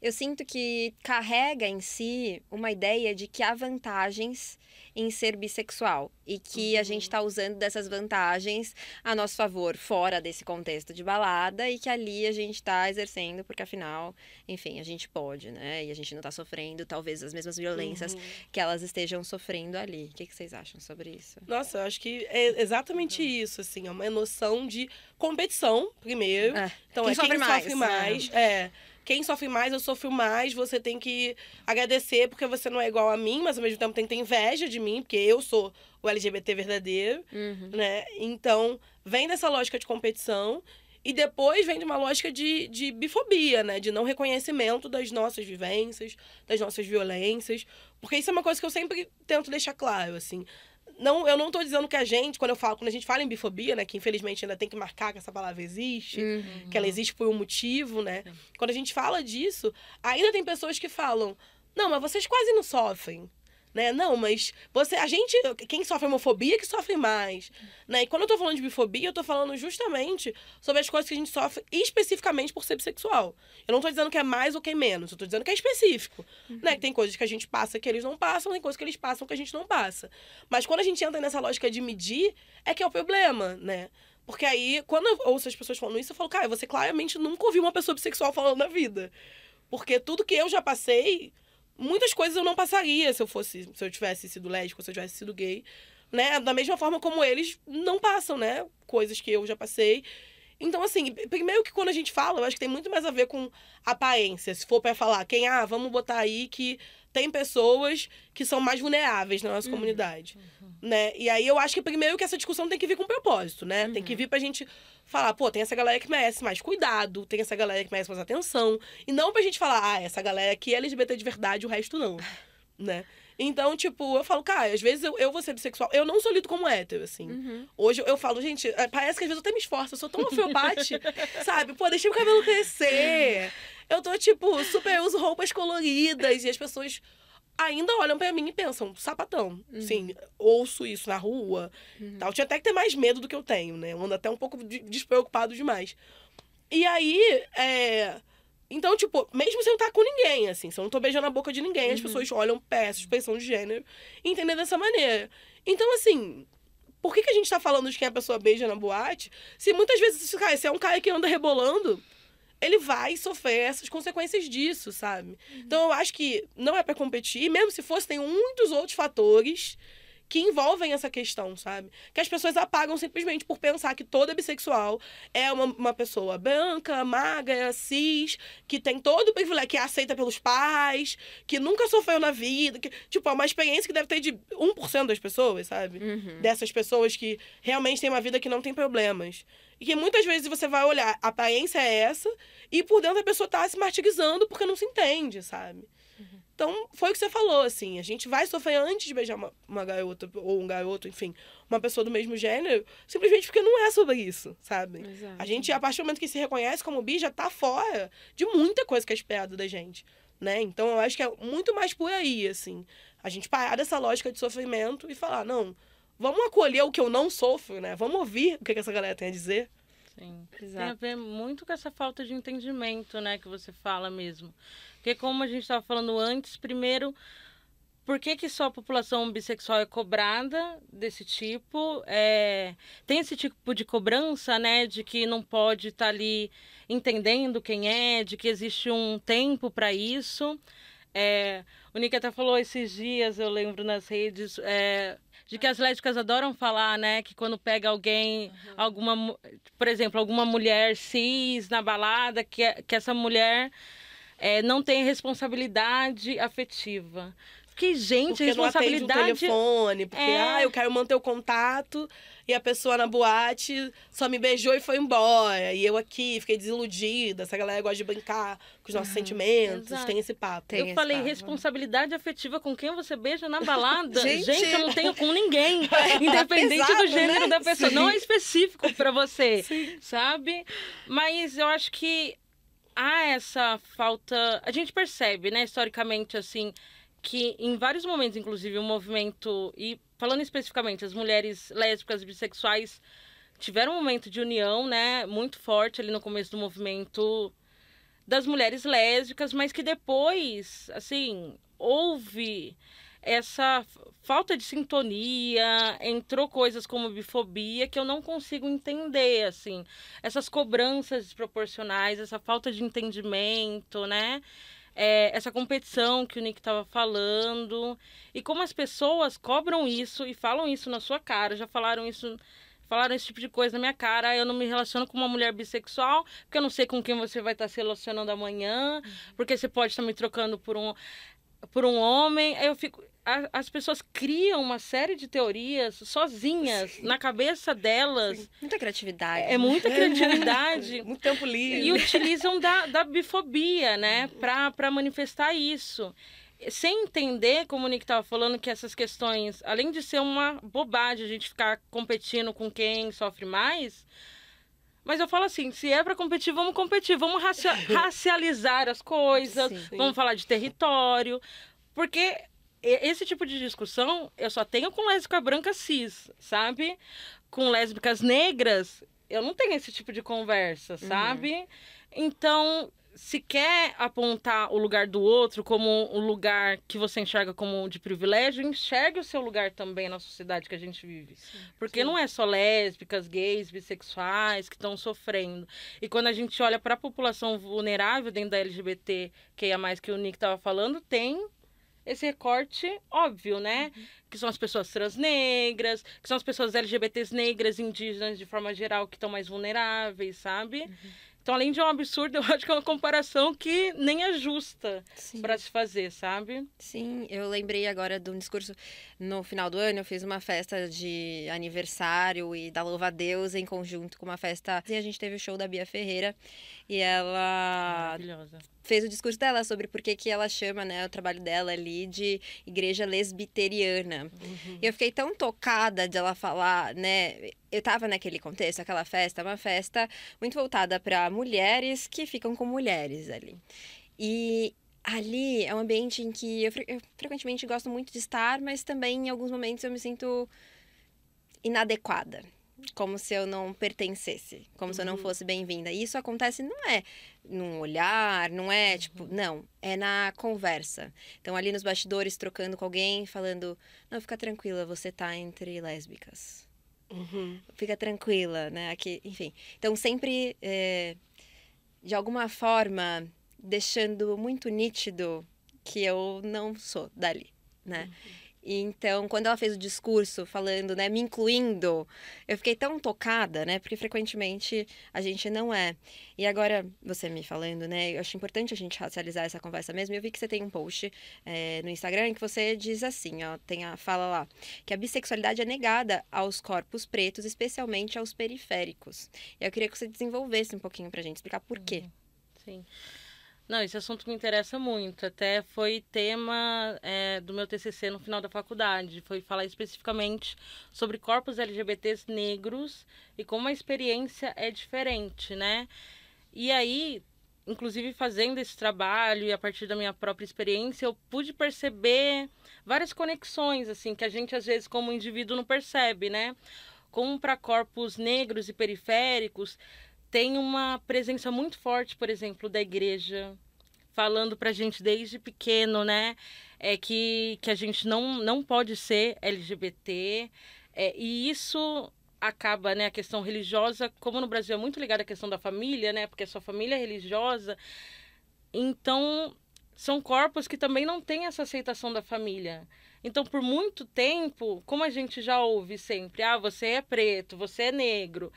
Speaker 1: eu sinto que carrega em si uma ideia de que há vantagens em ser bissexual e que uhum. a gente está usando dessas vantagens a nosso favor fora desse contexto de balada e que ali a gente está exercendo porque afinal, enfim, a gente pode, né? E a gente não está sofrendo talvez as mesmas violências uhum. que elas estejam sofrendo ali. O que, que, vocês acham sobre isso?
Speaker 2: Nossa, eu acho que é exatamente uhum. isso, assim, é uma noção de competição primeiro. É. Então quem é quem sofre mais, sofre mais é. é quem sofre mais, eu sofro mais, você tem que agradecer porque você não é igual a mim, mas ao mesmo tempo tem que ter inveja de mim, porque eu sou o LGBT verdadeiro, uhum. né? Então, vem dessa lógica de competição e depois vem de uma lógica de, de bifobia, né? De não reconhecimento das nossas vivências, das nossas violências. Porque isso é uma coisa que eu sempre tento deixar claro, assim não, eu não estou dizendo que a gente, quando eu falo, quando a gente fala em bifobia, né, que infelizmente ainda tem que marcar que essa palavra existe, uhum. que ela existe por um motivo, né? Quando a gente fala disso, ainda tem pessoas que falam: "Não, mas vocês quase não sofrem" né? Não, mas você, a gente, quem sofre homofobia que sofre mais, né? E quando eu tô falando de bifobia, eu tô falando justamente sobre as coisas que a gente sofre especificamente por ser bissexual. Eu não tô dizendo que é mais ou que é menos, eu tô dizendo que é específico, uhum. né? Que tem coisas que a gente passa que eles não passam, tem coisas que eles passam que a gente não passa. Mas quando a gente entra nessa lógica de medir, é que é o problema, né? Porque aí, quando eu ouço as pessoas falando isso, eu falo, cara, você claramente nunca ouviu uma pessoa bissexual falando na vida. Porque tudo que eu já passei, muitas coisas eu não passaria se eu fosse, se eu tivesse sido lésbico, se eu tivesse sido gay, né? Da mesma forma como eles não passam, né? Coisas que eu já passei. Então, assim, primeiro que quando a gente fala, eu acho que tem muito mais a ver com aparência. Se for para falar, quem, ah, vamos botar aí que tem pessoas que são mais vulneráveis na nossa uhum. comunidade, uhum. né? E aí eu acho que primeiro que essa discussão tem que vir com propósito, né? Uhum. Tem que uhum. vir pra gente falar, pô, tem essa galera que merece mais cuidado, tem essa galera que merece mais atenção. E não pra gente falar, ah, essa galera aqui é LGBT de verdade, o resto não. né? Então, tipo, eu falo, cara, às vezes eu, eu vou ser bissexual. Eu não sou lido como hétero, assim. Uhum. Hoje eu, falo, gente, é, parece que às vezes eu até me esforço. Eu sou tão alfaiate, sabe? Pô, deixei o cabelo crescer. Eu tô, tipo, super uso roupas coloridas e as pessoas ainda olham para mim e pensam, sapatão. Uhum. Sim, ouço isso na rua. Uhum. Tal. Eu tinha até que ter mais medo do que eu tenho, né? Eu ando até um pouco despreocupado demais. E aí, é... Então, tipo, mesmo sem eu estar com ninguém, assim, se eu não tô beijando a boca de ninguém, uhum. as pessoas olham essa expressão de gênero e entendem dessa maneira. Então, assim, por que, que a gente tá falando de quem a pessoa beija na boate? Se muitas vezes, cara, se é um cara que anda rebolando, ele vai sofrer essas consequências disso, sabe? Uhum. Então eu acho que não é para competir, mesmo se fosse, tem muitos outros fatores que envolvem essa questão, sabe? Que as pessoas apagam simplesmente por pensar que toda bissexual é uma, uma pessoa branca, magra, cis, que tem todo o privilégio, que é aceita pelos pais, que nunca sofreu na vida, que, tipo, é uma experiência que deve ter de 1% das pessoas, sabe? Uhum. Dessas pessoas que realmente têm uma vida que não tem problemas. E que muitas vezes você vai olhar, a aparência é essa, e por dentro a pessoa tá se martirizando porque não se entende, sabe? Então, foi o que você falou, assim, a gente vai sofrer antes de beijar uma, uma garota, ou um garoto, enfim, uma pessoa do mesmo gênero, simplesmente porque não é sobre isso, sabe? Exato. A gente, a partir do momento que se reconhece como bi, já tá fora de muita coisa que é esperado da gente, né? Então, eu acho que é muito mais por aí, assim, a gente parar dessa lógica de sofrimento e falar, não, vamos acolher o que eu não sofro, né? Vamos ouvir o que, que essa galera tem a dizer.
Speaker 3: Sim, Exato. tem a ver muito com essa falta de entendimento, né, que você fala mesmo. Porque como a gente estava falando antes, primeiro, por que, que só a população bissexual é cobrada desse tipo? É, tem esse tipo de cobrança, né, de que não pode estar tá ali entendendo quem é, de que existe um tempo para isso. É, o Nick até falou esses dias, eu lembro nas redes, é, de que as lésbicas adoram falar, né? Que quando pega alguém, uhum. alguma, por exemplo, alguma mulher cis na balada, que, que essa mulher é, não tem responsabilidade afetiva. Fiquei, gente,
Speaker 2: porque
Speaker 3: responsabilidade.
Speaker 2: Não atende o telefone, porque,
Speaker 3: é...
Speaker 2: ah, eu quero manter o contato e a pessoa na boate só me beijou e foi embora. E eu aqui fiquei desiludida. Essa galera gosta de brincar com os nossos uhum, sentimentos, exato. tem esse papo.
Speaker 3: Tem
Speaker 2: eu
Speaker 3: esse falei,
Speaker 2: papo.
Speaker 3: responsabilidade afetiva com quem você beija na balada. gente, gente eu não tenho com ninguém. independente é pesado, do gênero né? da pessoa. Sim. Não é específico para você, Sim. sabe? Mas eu acho que há essa falta. A gente percebe, né, historicamente, assim, que em vários momentos, inclusive, o movimento. E falando especificamente, as mulheres lésbicas e bissexuais tiveram um momento de união, né, muito forte ali no começo do movimento das mulheres lésbicas, mas que depois, assim, houve essa falta de sintonia, entrou coisas como bifobia que eu não consigo entender, assim, essas cobranças desproporcionais, essa falta de entendimento, né? É, essa competição que o Nick estava falando e como as pessoas cobram isso e falam isso na sua cara, já falaram isso falaram esse tipo de coisa na minha cara. Eu não me relaciono com uma mulher bissexual, porque eu não sei com quem você vai estar se relacionando amanhã, uhum. porque você pode estar me trocando por um por um homem. Aí eu fico a, as pessoas criam uma série de teorias sozinhas Sim. na cabeça delas. Sim.
Speaker 1: Muita criatividade.
Speaker 3: É muita criatividade.
Speaker 2: Muito tempo livre.
Speaker 3: E utilizam da, da bifobia, né, para manifestar isso. Sem entender, como o Nick estava falando, que essas questões, além de ser uma bobagem a gente ficar competindo com quem sofre mais, mas eu falo assim, se é para competir, vamos competir, vamos racializar as coisas, Sim. vamos falar de território, porque esse tipo de discussão eu só tenho com lésbica branca cis, sabe? Com lésbicas negras, eu não tenho esse tipo de conversa, uhum. sabe? Uhum. Então, se quer apontar o lugar do outro como um lugar que você enxerga como de privilégio, enxergue o seu lugar também na sociedade que a gente vive. Sim, Porque sim. não é só lésbicas, gays, bissexuais que estão sofrendo. E quando a gente olha para a população vulnerável dentro da LGBT, que é mais que o Nick estava falando, tem esse recorte óbvio, né? Uhum. Que são as pessoas transnegras, que são as pessoas LGBTs negras, indígenas de forma geral, que estão mais vulneráveis, sabe? Uhum. Então, além de um absurdo, eu acho que é uma comparação que nem é justa para se fazer, sabe?
Speaker 1: Sim, eu lembrei agora de um discurso no final do ano, eu fiz uma festa de aniversário e da Louva a Deus em conjunto com uma festa. E a gente teve o show da Bia Ferreira e ela fez o discurso dela sobre por que, que ela chama né, o trabalho dela ali de igreja lesbiteriana. Uhum. E eu fiquei tão tocada de ela falar, né? Eu estava naquele contexto, aquela festa, uma festa muito voltada para mulheres que ficam com mulheres ali. E ali é um ambiente em que eu, eu, frequentemente gosto muito de estar, mas também em alguns momentos eu me sinto inadequada. Como se eu não pertencesse, como uhum. se eu não uhum. fosse bem-vinda. E isso acontece não é num olhar, não é tipo, uhum. não, é na conversa. Então, ali nos bastidores, trocando com alguém, falando: não, fica tranquila, você tá entre lésbicas Uhum. Fica tranquila, né? Aqui, enfim. Então, sempre, é, de alguma forma, deixando muito nítido que eu não sou dali, né? Uhum. Então, quando ela fez o discurso falando, né, me incluindo, eu fiquei tão tocada, né, porque frequentemente a gente não é. E agora, você me falando, né, eu acho importante a gente racializar essa conversa mesmo. Eu vi que você tem um post é, no Instagram que você diz assim, ó, tem a fala lá, que a bissexualidade é negada aos corpos pretos, especialmente aos periféricos. E eu queria que você desenvolvesse um pouquinho pra gente, explicar por quê.
Speaker 3: Sim. Não, esse assunto me interessa muito. Até foi tema é, do meu TCC no final da faculdade. Foi falar especificamente sobre corpos LGBTs negros e como a experiência é diferente, né? E aí, inclusive fazendo esse trabalho e a partir da minha própria experiência, eu pude perceber várias conexões, assim, que a gente às vezes como indivíduo não percebe, né? Como para corpos negros e periféricos, tem uma presença muito forte, por exemplo, da igreja, falando pra gente desde pequeno, né? É que, que a gente não, não pode ser LGBT. É, e isso acaba, né, a questão religiosa, como no Brasil é muito ligada à questão da família, né? Porque a sua família é religiosa. Então, são corpos que também não têm essa aceitação da família. Então, por muito tempo, como a gente já ouve sempre, ah, você é preto, você é negro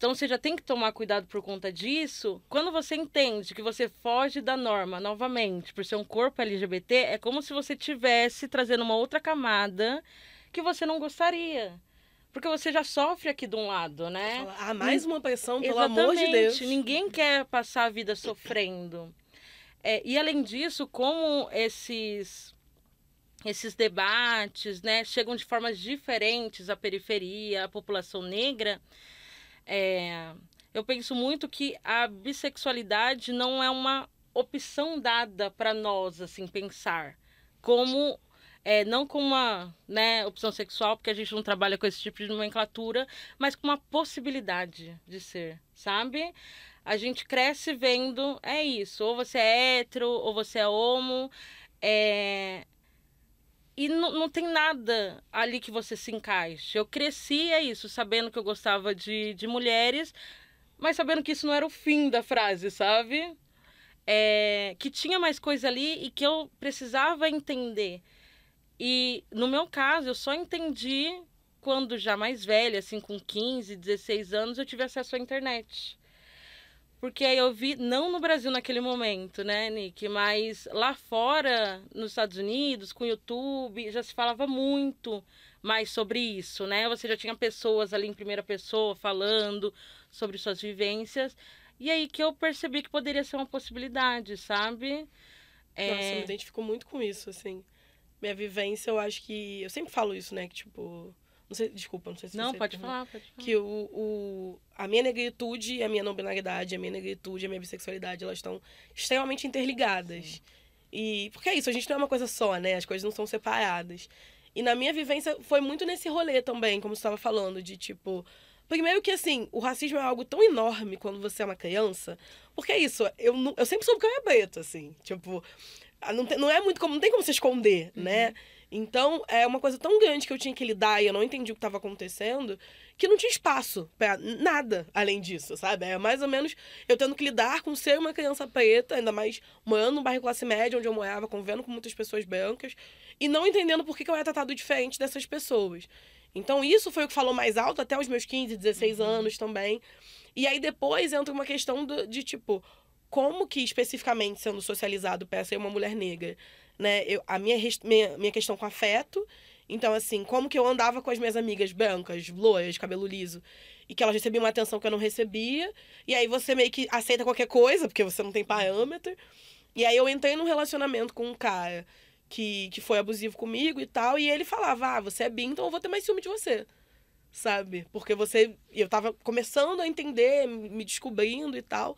Speaker 3: Então você já tem que tomar cuidado por conta disso. Quando você entende que você foge da norma novamente por ser um corpo LGBT, é como se você tivesse trazendo uma outra camada que você não gostaria. Porque você já sofre aqui de um lado, né?
Speaker 2: Ah, mais uma pressão, pelo Exatamente. amor de Deus.
Speaker 3: Ninguém quer passar a vida sofrendo. É, e além disso, como esses esses debates né, chegam de formas diferentes à periferia, à população negra, é, eu penso muito que a bissexualidade não é uma opção dada para nós assim pensar como é, não como uma né, opção sexual, porque a gente não trabalha com esse tipo de nomenclatura, mas com uma possibilidade de ser, sabe? A gente cresce vendo, é isso, ou você é hétero, ou você é homo, é, e não, tem nada ali que você se encaixe. Eu cresci, é isso, sabendo que eu gostava de, de mulheres, mas sabendo que isso não era o fim da frase, sabe? É, que tinha mais coisa ali e que eu precisava entender. E no meu caso, eu só entendi quando já mais velha, assim, com 15, 16 anos, eu tive acesso à internet. Porque aí eu vi, não no Brasil naquele momento, né, Nick? Mas lá fora, nos Estados Unidos, com o YouTube, já se falava muito mais sobre isso, né? Você já tinha pessoas ali em primeira pessoa falando sobre suas vivências. E aí que eu percebi que poderia ser uma possibilidade, sabe?
Speaker 2: É... Eu me identifico muito com isso, assim. Minha vivência, eu acho que. Eu sempre falo isso, né? Que, tipo não sei, desculpa, não sei se
Speaker 3: Não, pode falar, pode
Speaker 2: falar. Que o, o, a minha negritude a minha não binaridade, a minha negritude a minha bissexualidade, elas estão extremamente interligadas. Sim. E. Porque é isso, a gente não é uma coisa só, né? As coisas não são separadas. E na minha vivência foi muito nesse rolê também, como você estava falando, de tipo. Primeiro que, assim, o racismo é algo tão enorme quando você é uma criança. Porque é isso, eu, eu sempre soube que eu era preto, assim. Tipo, não, tem, não é muito como. Não tem como se esconder, uhum. né? Então, é uma coisa tão grande que eu tinha que lidar e eu não entendi o que estava acontecendo, que não tinha espaço para nada além disso, sabe? É mais ou menos eu tendo que lidar com ser uma criança preta, ainda mais morando num bairro classe média, onde eu morava, convivendo com muitas pessoas brancas, e não entendendo por que, que eu era tratado diferente dessas pessoas. Então, isso foi o que falou mais alto até os meus 15, 16 uhum. anos também. E aí depois entra uma questão do, de tipo, como que especificamente sendo socializado para ser uma mulher negra? Né? Eu, a minha, minha, minha questão com afeto. Então, assim, como que eu andava com as minhas amigas brancas, loiras, cabelo liso, e que elas recebiam uma atenção que eu não recebia, e aí você meio que aceita qualquer coisa, porque você não tem parâmetro. E aí eu entrei num relacionamento com um cara que, que foi abusivo comigo e tal, e ele falava: Ah, você é bi, então eu vou ter mais ciúme de você. Sabe? Porque você. Eu tava começando a entender, me descobrindo e tal.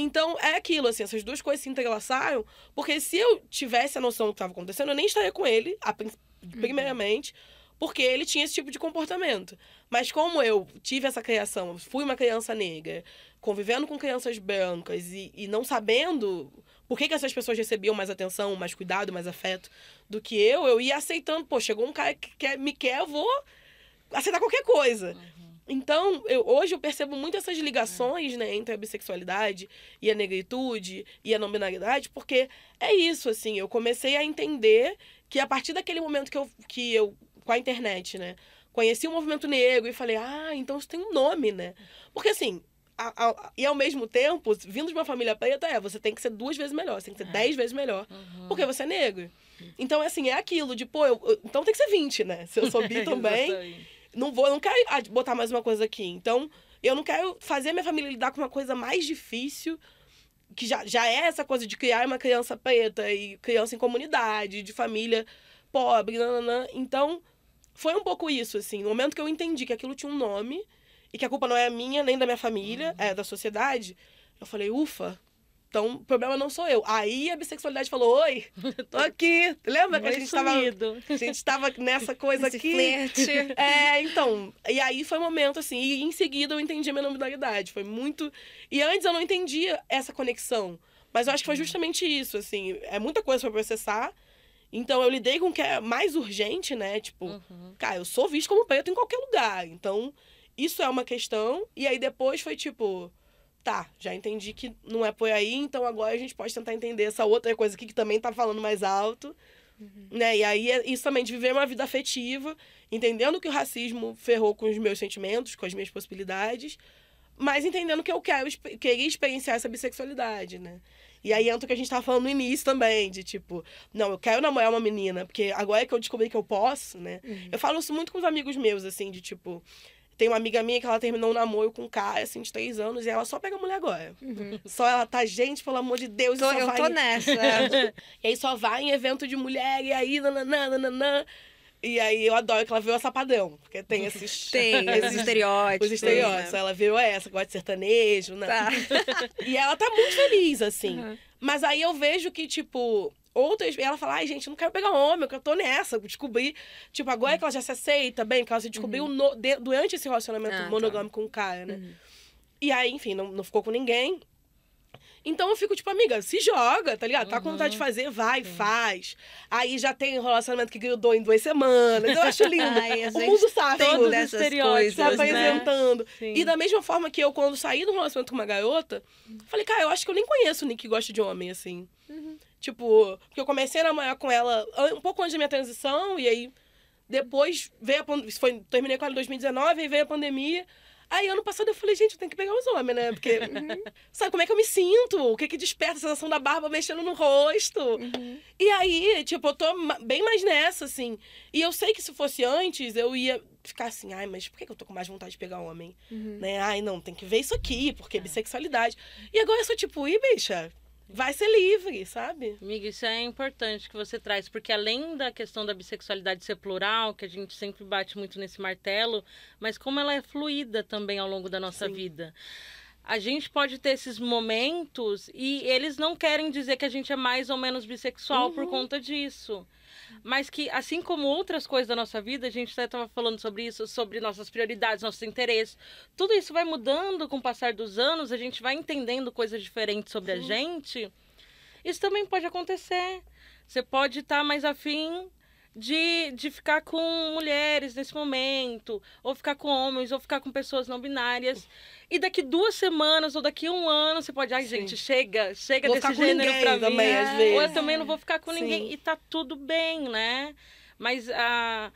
Speaker 2: Então, é aquilo, assim, essas duas coisas se entrelaçaram, porque se eu tivesse a noção do que estava acontecendo, eu nem estaria com ele, a, uhum. primeiramente, porque ele tinha esse tipo de comportamento. Mas como eu tive essa criação, fui uma criança negra, convivendo com crianças brancas e, e não sabendo por que, que essas pessoas recebiam mais atenção, mais cuidado, mais afeto do que eu, eu ia aceitando, pô, chegou um cara que quer, me quer, eu vou aceitar qualquer coisa. Uhum. Então, eu, hoje eu percebo muito essas ligações, né, entre a bissexualidade e a negritude e a não binaridade, porque é isso, assim, eu comecei a entender que a partir daquele momento que eu, que eu com a internet, né, conheci o movimento negro e falei, ah, então isso tem um nome, né? Porque, assim, a, a, e ao mesmo tempo, vindo de uma família preta, é, você tem que ser duas vezes melhor, você tem que ser é. dez vezes melhor, uhum. porque você é negro. Então, assim, é aquilo de, pô, eu, eu, então tem que ser 20, né? Se eu sou bi também não vou, não quero botar mais uma coisa aqui. Então, eu não quero fazer minha família lidar com uma coisa mais difícil, que já, já é essa coisa de criar uma criança preta e criança em comunidade, de família pobre, nananã. Então, foi um pouco isso, assim. No momento que eu entendi que aquilo tinha um nome e que a culpa não é minha nem da minha família, uhum. é da sociedade, eu falei, ufa, então, o problema não sou eu. Aí a bissexualidade falou: Oi, tô aqui. Lembra que a gente, tava, a gente tava nessa coisa
Speaker 1: Esse
Speaker 2: aqui?
Speaker 1: Flerte.
Speaker 2: É, então. E aí foi um momento assim. E em seguida eu entendi a minha nominalidade. Foi muito. E antes eu não entendia essa conexão. Mas eu acho que foi uhum. justamente isso, assim. É muita coisa para processar. Então eu lidei com o que é mais urgente, né? Tipo, uhum. cara, eu sou visto como preto em qualquer lugar. Então, isso é uma questão. E aí depois foi tipo tá, já entendi que não é por aí, então agora a gente pode tentar entender essa outra coisa aqui que também tá falando mais alto. Uhum. Né? E aí é isso também de viver uma vida afetiva, entendendo que o racismo ferrou com os meus sentimentos, com as minhas possibilidades, mas entendendo que eu quero, queria experienciar essa bissexualidade, né? E aí entra o que a gente tava falando no início também, de tipo, não, eu quero namorar uma menina, porque agora é que eu descobri que eu posso, né? Uhum. Eu falo isso muito com os amigos meus, assim, de tipo. Tem uma amiga minha que ela terminou um namoro com um cara, assim, de três anos, e ela só pega mulher agora. Uhum. Só ela tá, gente, pelo amor de Deus,
Speaker 1: tô,
Speaker 2: eu
Speaker 1: vai... tô nessa.
Speaker 2: e aí só vai em evento de mulher, e aí, nananã, nananã. E aí eu adoro que ela viu essa padrão, porque tem esses.
Speaker 1: Tem, esses estereótipos.
Speaker 2: Os estereótipos. Né? Ela viu essa, gosta de sertanejo, né? Tá. E ela tá muito feliz, assim. Uhum. Mas aí eu vejo que, tipo, outras. E ela fala, ai, gente, eu não quero pegar homem, eu tô nessa, descobri. Tipo, agora é que ela já se aceita bem, que ela se descobriu uhum. no, de, durante esse relacionamento ah, tá. monogâmico tá. com o cara, né? Uhum. E aí, enfim, não, não ficou com ninguém. Então eu fico tipo, amiga, se joga, tá ligado? Tá com vontade de uhum. fazer, vai, Sim. faz. Aí já tem relacionamento que grudou em duas semanas. Eu acho lindo. Ai, o mundo sabe
Speaker 1: todos coisas,
Speaker 2: se apresentando. Né? E da mesma forma que eu, quando saí do relacionamento com uma garota, falei, cara, eu acho que eu nem conheço o Nick que gosta de homem, assim. Uhum. Tipo, porque eu comecei a namorar com ela um pouco antes da minha transição, e aí depois veio a foi Terminei com ela em 2019, aí veio a pandemia. Aí, ano passado, eu falei, gente, eu tenho que pegar os homens, né? Porque, uhum. sabe como é que eu me sinto? O que que desperta a sensação da barba mexendo no rosto? Uhum. E aí, tipo, eu tô bem mais nessa, assim. E eu sei que se fosse antes, eu ia ficar assim, ai, mas por que eu tô com mais vontade de pegar homem? Uhum. Né? Ai, não, tem que ver isso aqui, porque é. bissexualidade. E agora eu sou tipo, ih, bicha, vai ser livre, sabe?
Speaker 3: Amiga, isso é importante que você traz, porque além da questão da bissexualidade ser plural, que a gente sempre bate muito nesse martelo, mas como ela é fluida também ao longo da nossa Sim. vida. A gente pode ter esses momentos e eles não querem dizer que a gente é mais ou menos bissexual uhum. por conta disso mas que, assim como outras coisas da nossa vida, a gente estava falando sobre isso, sobre nossas prioridades, nossos interesses, tudo isso vai mudando com o passar dos anos, a gente vai entendendo coisas diferentes sobre Sim. a gente. Isso também pode acontecer. Você pode estar tá mais afim de, de ficar com mulheres nesse momento, ou ficar com homens, ou ficar com pessoas não binárias. E daqui duas semanas ou daqui um ano você pode, ai, Sim. gente, chega, chega vou desse gênero pra mim. Também, às vezes. Ou eu também não vou ficar com Sim. ninguém. E tá tudo bem, né? Mas a,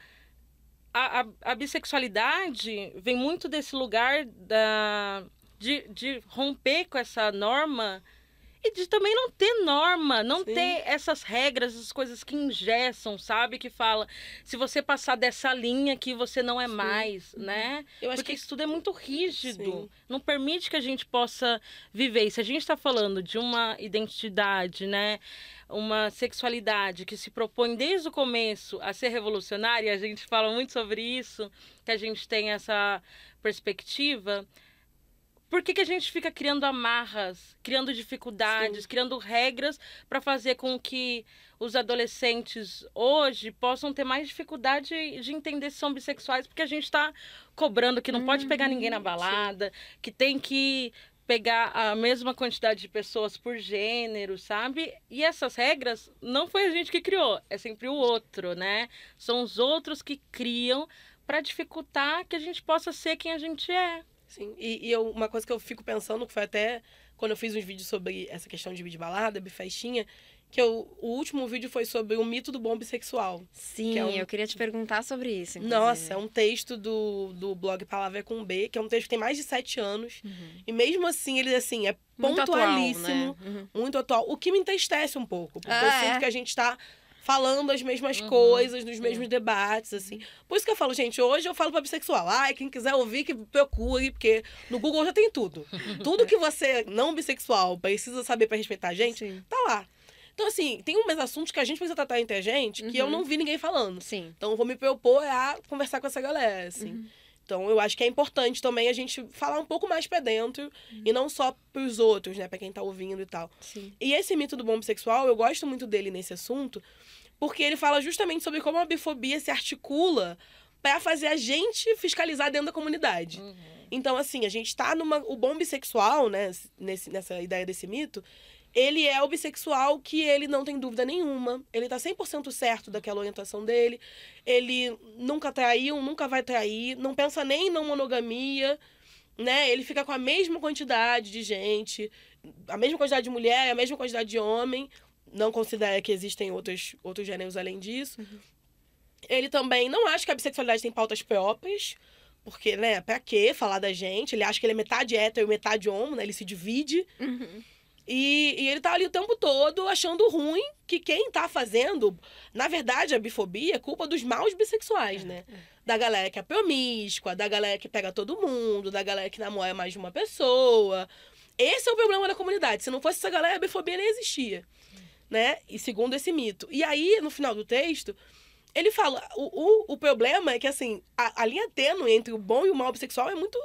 Speaker 3: a, a, bissexualidade vem muito desse lugar da, de, de romper com essa norma e de também não ter norma, não Sim. ter essas regras, essas coisas que ingessam, sabe? Que fala, se você passar dessa linha que você não é Sim. mais, uhum. né? Eu acho Porque que... isso tudo é muito rígido. Sim. Não permite que a gente possa viver. E se a gente está falando de uma identidade, né? Uma sexualidade que se propõe desde o começo a ser revolucionária, a gente fala muito sobre isso, que a gente tem essa perspectiva por que, que a gente fica criando amarras, criando dificuldades, Sim. criando regras para fazer com que os adolescentes hoje possam ter mais dificuldade de entender se são bissexuais, porque a gente está cobrando que não uhum. pode pegar ninguém na uhum. balada, Sim. que tem que pegar a mesma quantidade de pessoas por gênero, sabe? E essas regras não foi a gente que criou, é sempre o outro, né? São os outros que criam para dificultar que a gente possa ser quem a gente é.
Speaker 2: Sim, e, e eu, uma coisa que eu fico pensando, que foi até quando eu fiz uns vídeos sobre essa questão de balada, bifestinha, que eu, o último vídeo foi sobre o mito do bom bissexual.
Speaker 1: Sim,
Speaker 2: é
Speaker 1: um... eu queria te perguntar sobre isso.
Speaker 2: Inclusive. Nossa, é um texto do, do blog Palavra com B, que é um texto que tem mais de sete anos. Uhum. E mesmo assim, ele assim, é pontualíssimo, muito atual, né? uhum. muito atual. O que me entristece um pouco, porque ah, eu sinto é? que a gente está falando as mesmas uhum, coisas, nos mesmos debates, assim. Por isso que eu falo, gente, hoje eu falo pra bissexual. Ai, quem quiser ouvir, que procure, porque no Google já tem tudo. tudo que você, não bissexual, precisa saber para respeitar a gente, Sim. tá lá. Então, assim, tem uns assuntos que a gente precisa tratar entre a gente que uhum. eu não vi ninguém falando.
Speaker 1: Sim.
Speaker 2: Então, eu vou me propor a conversar com essa galera, assim. Uhum. Então, eu acho que é importante também a gente falar um pouco mais pra dentro uhum. e não só pros outros, né? Pra quem tá ouvindo e tal.
Speaker 1: Sim.
Speaker 2: E esse mito do bom bissexual, eu gosto muito dele nesse assunto, porque ele fala justamente sobre como a bifobia se articula para fazer a gente fiscalizar dentro da comunidade. Uhum. Então, assim, a gente tá numa. O bom bissexual, né? Nesse, nessa ideia desse mito, ele é o bissexual que ele não tem dúvida nenhuma. Ele tá 100% certo daquela orientação dele. Ele nunca traiu, nunca vai trair, não pensa nem em não monogamia, né? Ele fica com a mesma quantidade de gente, a mesma quantidade de mulher, a mesma quantidade de homem. Não considera que existem outros, outros gêneros além disso. Uhum. Ele também não acha que a bissexualidade tem pautas próprias porque, né, pra quê falar da gente? Ele acha que ele é metade hétero e metade homo, né? Ele se divide.
Speaker 1: Uhum.
Speaker 2: E, e ele tá ali o tempo todo achando ruim que quem tá fazendo, na verdade, a bifobia é culpa dos maus bissexuais, né? Da galera que é promíscua, da galera que pega todo mundo, da galera que namora mais de uma pessoa. Esse é o problema da comunidade. Se não fosse essa galera, a bifobia nem existia. Né? E segundo esse mito. E aí, no final do texto, ele fala: o, o, o problema é que, assim, a, a linha tênue entre o bom e o mal bissexual é muito.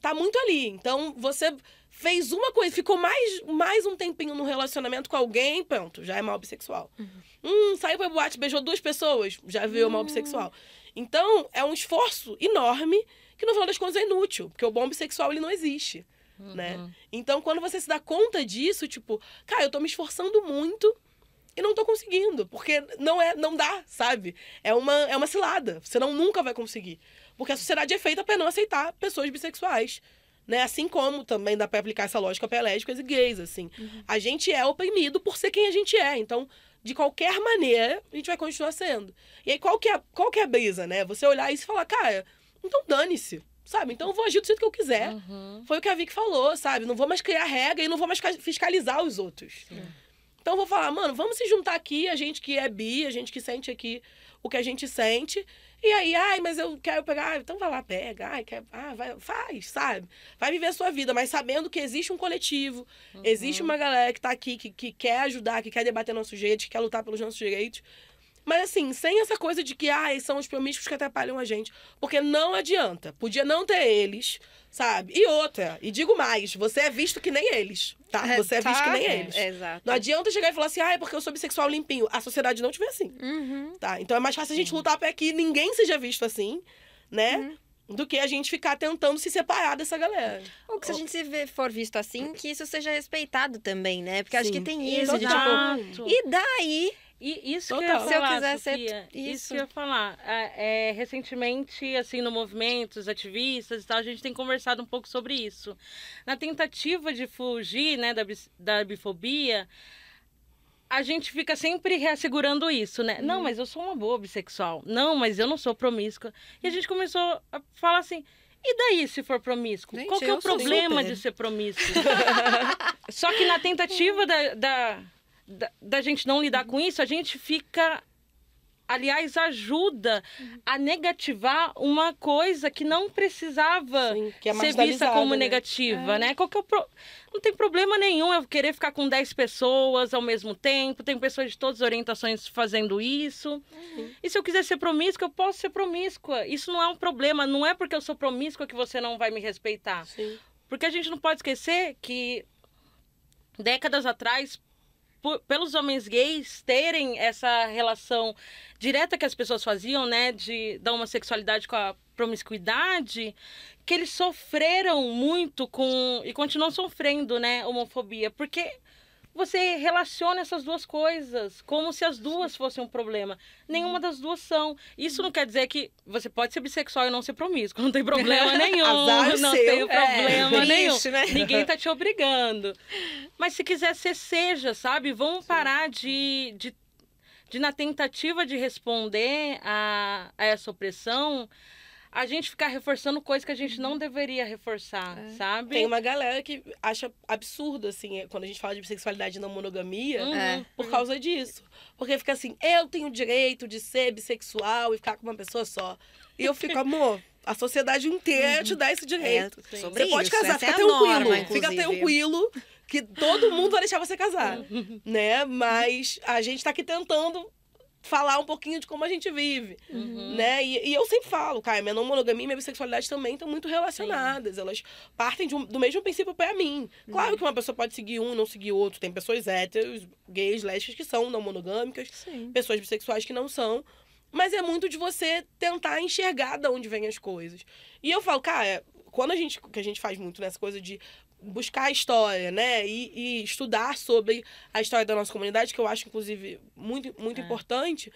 Speaker 2: tá muito ali. Então, você fez uma coisa, ficou mais, mais um tempinho no relacionamento com alguém, pronto, já é mal bissexual. Uhum. Hum, saiu pra boate, beijou duas pessoas, já viu uhum. mal bissexual. Então, é um esforço enorme que no final das contas é inútil, porque o bom bissexual ele não existe, uhum. né? Então, quando você se dá conta disso, tipo, cara, eu tô me esforçando muito e não tô conseguindo, porque não é, não dá, sabe? É uma é uma cilada. Você não nunca vai conseguir. Porque a sociedade é feita para não aceitar pessoas bissexuais né? Assim como também dá para aplicar essa lógica para lésbicas e gays, assim. Uhum. A gente é oprimido por ser quem a gente é. Então, de qualquer maneira, a gente vai continuar sendo. E aí, qual que é, qual que é a brisa, né? Você olhar isso e falar, cara, então dane-se. Sabe? Então eu vou agir do jeito que eu quiser. Uhum. Foi o que a Vicky falou, sabe? Não vou mais criar regra e não vou mais fiscalizar os outros. Sim. Então eu vou falar, mano, vamos se juntar aqui, a gente que é bi, a gente que sente aqui o que a gente sente, e aí, ai, mas eu quero pegar, então vai lá, pega, ai, quer, ah, vai, faz, sabe? Vai viver a sua vida, mas sabendo que existe um coletivo, uhum. existe uma galera que tá aqui, que, que quer ajudar, que quer debater nossos direitos, que quer lutar pelos nossos direitos. Mas assim, sem essa coisa de que, ai, são os promíscuos que atrapalham a gente. Porque não adianta. Podia não ter eles, sabe? E outra, e digo mais, você é visto que nem eles, tá? É, você é visto que nem
Speaker 1: é,
Speaker 2: eles.
Speaker 1: exato.
Speaker 2: Não adianta chegar e falar assim, ah, é porque eu sou bissexual limpinho. A sociedade não te vê assim.
Speaker 1: Uhum.
Speaker 2: Tá? Então é mais fácil a gente lutar para que ninguém seja visto assim, né? Uhum do que a gente ficar tentando se separar dessa galera.
Speaker 1: Ou que se a gente se for visto assim, que isso seja respeitado também, né? Porque Sim. acho que tem isso, de, tipo, e daí
Speaker 3: e isso Total. que eu ia falar, Se eu quiser Sofia, ser isso. isso que eu ia falar. É, é, recentemente, assim, no movimento, os ativistas e tal, a gente tem conversado um pouco sobre isso. Na tentativa de fugir, né, da, da bifobia, a gente fica sempre reassegurando isso, né? Uhum. Não, mas eu sou uma boa bissexual. Não, mas eu não sou promíscua. E a gente começou a falar assim, e daí se for promíscuo? Gente, Qual que é o problema super. de ser promíscuo? Só que na tentativa da, da da, da gente não lidar com isso, a gente fica aliás, ajuda a negativar uma coisa que não precisava Sim, que é ser vista como né? negativa, é. né? Qual que é pro... Não tem problema nenhum eu querer ficar com 10 pessoas ao mesmo tempo, tem pessoas de todas as orientações fazendo isso. Uhum. E se eu quiser ser promíscua, eu posso ser promíscua. Isso não é um problema, não é porque eu sou promíscua que você não vai me respeitar.
Speaker 2: Sim.
Speaker 3: Porque a gente não pode esquecer que décadas atrás por, pelos homens gays terem essa relação direta que as pessoas faziam, né, de da homossexualidade com a promiscuidade, que eles sofreram muito com e continuam sofrendo, né, homofobia, porque você relaciona essas duas coisas como se as duas fossem um problema. Nenhuma uhum. das duas são. Isso não quer dizer que você pode ser bissexual e não ser promíscuo. Não tem problema nenhum.
Speaker 2: Azar
Speaker 3: não
Speaker 2: seu.
Speaker 3: tem problema é, nenhum. Triste, né? Ninguém tá te obrigando. Mas se quiser ser, seja, sabe? Vamos Sim. parar de, de, de, na tentativa de responder a, a essa opressão, a gente ficar reforçando coisas que a gente não deveria reforçar, é. sabe?
Speaker 2: Tem uma galera que acha absurdo, assim, quando a gente fala de sexualidade e não monogamia, uhum. É. por causa disso. Porque fica assim, eu tenho o direito de ser bissexual e ficar com uma pessoa só. E eu fico, amor, a sociedade inteira uhum. te dá esse direito. É, você pode isso. casar, fica é tranquilo. Norma, fica tranquilo que todo mundo vai deixar você casar, uhum. né? Mas a gente tá aqui tentando falar um pouquinho de como a gente vive, uhum. né? E, e, eu sempre falo, cara, minha não monogamia e minha bissexualidade também estão muito relacionadas. Sim. Elas partem um, do mesmo princípio para mim. Uhum. Claro que uma pessoa pode seguir um não seguir outro. Tem pessoas héteros, gays, lésbicas que são não monogâmicas, Sim. pessoas bissexuais que não são. Mas é muito de você tentar enxergar de onde vêm as coisas. E eu falo, cara, quando a gente, que a gente faz muito nessa coisa de buscar a história, né? E, e, estudar sobre a história da nossa comunidade, que eu acho, inclusive, muito, muito é. importante.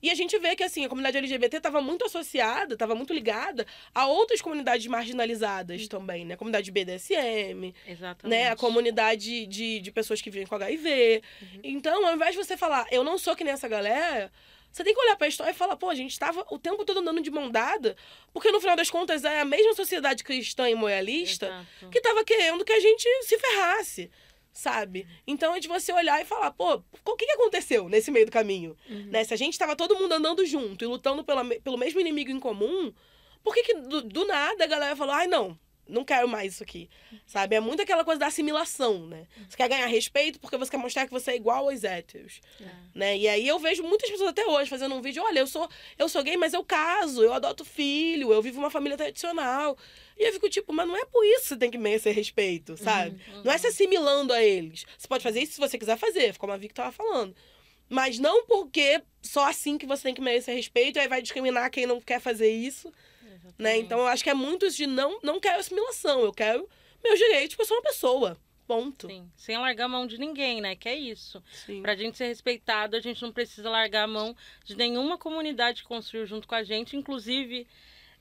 Speaker 2: E a gente vê que, assim, a comunidade LGBT estava muito associada, estava muito ligada a outras comunidades marginalizadas uhum. também, né? A comunidade BDSM,
Speaker 3: Exatamente.
Speaker 2: né? A comunidade de, de pessoas que vivem com HIV. Uhum. Então, ao invés de você falar, eu não sou que nem essa galera, Você tem que olhar pra história e falar, pô, a gente estava o tempo todo andando de mão dada, porque no final das contas é a mesma sociedade cristã e moelista
Speaker 3: Exato.
Speaker 2: que tava querendo que a gente se ferrasse, sabe? Então é de você olhar e falar, pô, o que, que aconteceu nesse meio do caminho? Né? Se a gente tava todo mundo andando junto e lutando pela, pelo mesmo inimigo em comum, por que, que do, do nada a galera falou, ai não, não quero mais isso aqui, sabe? É muito aquela coisa da assimilação, né? Você quer ganhar respeito porque você quer mostrar que você é igual aos héteros, né? E aí eu vejo muitas pessoas até hoje fazendo um vídeo, olha, eu sou, eu sou gay, mas eu caso, eu adoto filho, eu vivo uma família tradicional. E eu fico tipo, mas não é por isso que você tem que merecer respeito, sabe? Não é se assimilando a eles. Você pode fazer isso se você quiser fazer, como a Vicky tava falando. Mas não porque só assim que você tem que merecer respeito, e aí vai discriminar quem não quer fazer isso, né? Então eu acho que é muito isso de não, não quero assimilação, eu quero meus direitos porque eu sou uma pessoa. Ponto.
Speaker 3: Sim, sem largar a mão de ninguém, né? Que é isso.
Speaker 2: Sim.
Speaker 3: Pra gente ser respeitado, a gente não precisa largar a mão de nenhuma comunidade que construiu junto com a gente. Inclusive,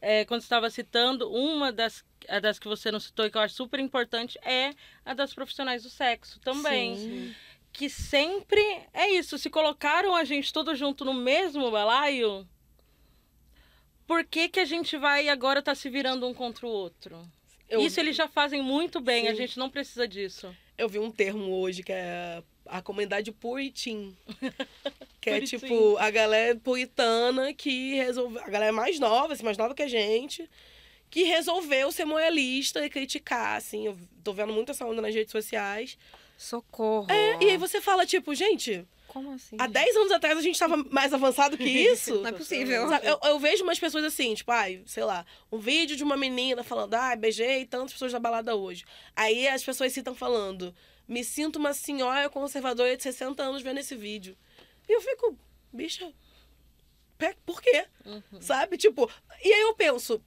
Speaker 3: é, quando você estava citando, uma das, a das que você não citou e que eu acho super importante é a das profissionais do sexo também.
Speaker 1: Sim.
Speaker 3: Que sempre é isso. Se colocaram a gente todo junto no mesmo balaio, por que, que a gente vai agora tá se virando um contra o outro?
Speaker 2: Eu-
Speaker 3: Isso eles já fazem muito bem, a
Speaker 2: Sim.
Speaker 3: gente não precisa disso.
Speaker 2: Eu vi um termo hoje que é a comunidade puritin. Que é tipo a galera puritana que resolveu. A galera mais nova, assim, mais nova que a gente, que resolveu ser moralista e criticar, assim. Eu tô vendo muito essa onda nas redes sociais.
Speaker 1: Socorro.
Speaker 2: É, e aí você fala, tipo, gente,
Speaker 1: Como assim?
Speaker 2: há 10 anos atrás a gente tava mais avançado que isso.
Speaker 1: Não é possível.
Speaker 2: Sabe, eu, eu vejo umas pessoas assim, tipo, ai, sei lá, um vídeo de uma menina falando, ai, beijei tantas pessoas na balada hoje. Aí as pessoas citam falando, me sinto uma senhora conservadora de 60 anos vendo esse vídeo. E eu fico, bicha, por quê? Sabe? Tipo, e aí eu penso,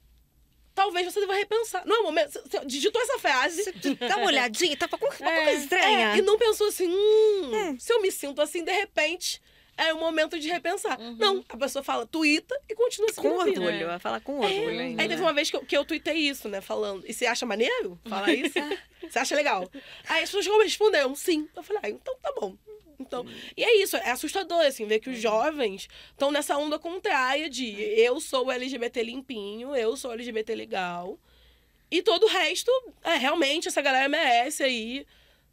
Speaker 2: talvez você deva repensar. Não é momento, você- você digitou essa frase.
Speaker 1: Dá uma olhadinha, tá com uma
Speaker 3: É,
Speaker 1: coisa estranha.
Speaker 2: É, e não pensou assim, hum, se eu me sinto assim, de repente, é o momento de repensar. Não, a pessoa fala, tuita e continua
Speaker 1: Com
Speaker 2: seguindo a vida.
Speaker 1: orgulho, vai falar com orgulho
Speaker 2: É.
Speaker 1: ainda.
Speaker 2: Aí teve uma vez que eu, que eu tuitei isso, né? Falando. E você acha maneiro falar isso? você acha legal? Aí as pessoas me responderam, sim. Eu falei, ah, então tá bom. Então, e é isso, é assustador, assim, ver que os jovens estão nessa onda contrária de eu sou LGBT limpinho, eu sou LGBT legal. E todo o resto, é, realmente, essa galera merece aí,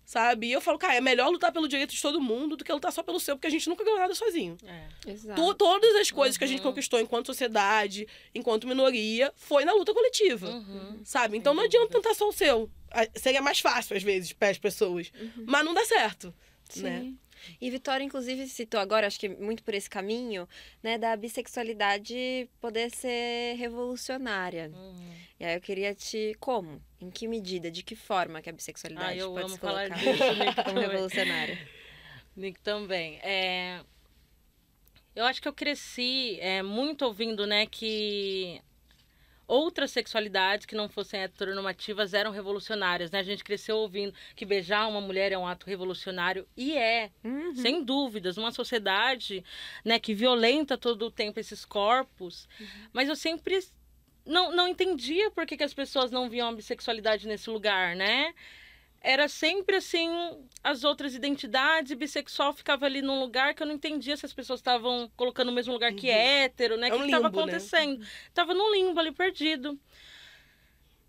Speaker 2: sabe? E eu falo, cara, é melhor lutar pelo direito de todo mundo do que lutar só pelo seu, porque a gente nunca ganhou nada sozinho.
Speaker 3: É.
Speaker 1: Exato.
Speaker 2: To- todas as coisas que a gente
Speaker 3: Uhum.
Speaker 2: conquistou enquanto sociedade, enquanto minoria, foi na luta coletiva.
Speaker 3: Uhum.
Speaker 2: Sabe? Então não adianta tentar só o seu. Seria mais fácil, às vezes, para as pessoas. Mas não dá certo.
Speaker 1: Sim.
Speaker 2: Né?
Speaker 1: E Vitória, inclusive, citou agora, acho que muito por esse caminho, né, da bissexualidade poder ser revolucionária.
Speaker 3: Uhum.
Speaker 1: E aí eu queria te. Como? Em que medida? De que forma que a bissexualidade
Speaker 3: Ah, eu
Speaker 1: pode
Speaker 3: amo
Speaker 1: se
Speaker 3: falar
Speaker 1: colocar
Speaker 3: disso, Nick,
Speaker 1: como revolucionária?
Speaker 3: Nick também. É... Eu acho que eu cresci é, muito ouvindo, né, que outras sexualidades que não fossem heteronormativas eram revolucionárias, né? A gente cresceu ouvindo que beijar uma mulher é um ato revolucionário e é,
Speaker 1: Uhum.
Speaker 3: sem dúvidas, uma sociedade, né, que violenta todo o tempo esses corpos. Mas eu sempre não, não entendia por que, que as pessoas não viam a bissexualidade nesse lugar, né? Era sempre assim, as outras identidades, bissexual ficava ali num lugar que eu não entendia se as pessoas estavam colocando no mesmo lugar que
Speaker 2: Uhum.
Speaker 3: hétero, né?
Speaker 2: É
Speaker 3: O
Speaker 2: um
Speaker 3: que estava
Speaker 2: né?
Speaker 3: acontecendo? Tava num limbo ali perdido.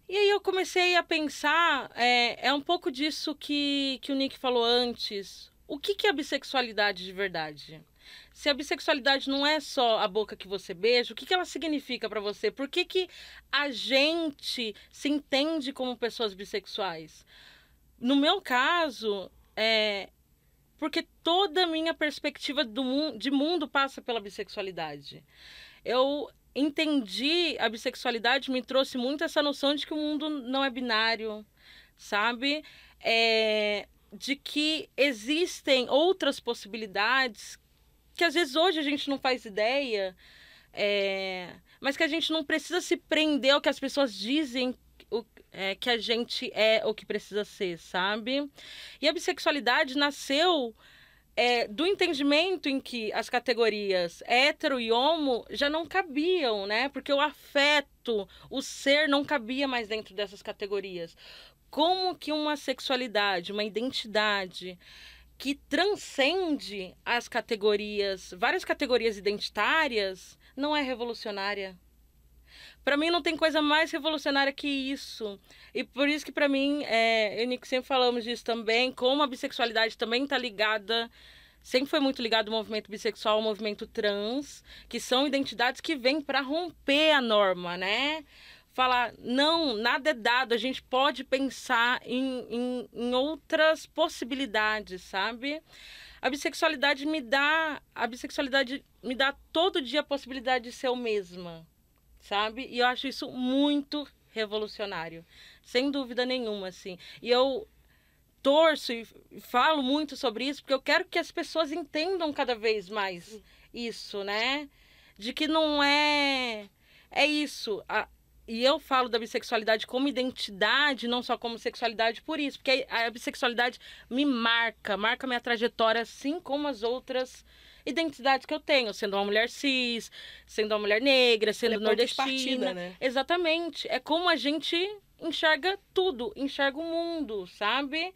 Speaker 3: E aí eu comecei a pensar, é, é um pouco disso que, que o Nick falou antes. O que, que é a bissexualidade de verdade? Se a bissexualidade não é só a boca que você beija, o que, que ela significa pra você? Por que, que a gente se entende como pessoas bissexuais? No meu caso, é porque toda a minha perspectiva do mun- de mundo passa pela bissexualidade. Eu entendi a bissexualidade, me trouxe muito essa noção de que o mundo não é binário, sabe? É, de que existem outras possibilidades que às vezes hoje a gente não faz ideia, é, mas que a gente não precisa se prender ao que as pessoas dizem é, que a gente é o que precisa ser, sabe? E a bissexualidade nasceu é, do entendimento em que as categorias hétero e homo já não cabiam, né? Porque o afeto, o ser não cabia mais dentro dessas categorias. Como que uma sexualidade, uma identidade que transcende as categorias, várias categorias identitárias, não é revolucionária. Para mim não tem coisa mais revolucionária que isso. E por isso que para mim, é, eu e Nico sempre falamos disso também, como a bissexualidade também está ligada sempre foi muito ligado ao movimento bissexual, ao movimento trans, que são identidades que vêm para romper a norma, né? Falar, não, nada é dado, a gente pode pensar em, em, em outras possibilidades, sabe? A bissexualidade me dá, a bissexualidade me dá todo dia a possibilidade de ser eu mesma, sabe? E eu acho isso muito revolucionário, sem dúvida nenhuma, assim. E eu torço e falo muito sobre isso porque eu quero que as pessoas entendam cada vez mais isso, né? De que não é é isso. A, e eu falo da bissexualidade como identidade, não só como sexualidade, por isso, porque a, a bissexualidade me marca, marca minha trajetória, assim como as outras identidades que eu tenho, sendo uma mulher cis, sendo uma mulher negra, sendo Ela é nordestina. Né? Exatamente. É como a gente enxerga tudo, enxerga o mundo, sabe?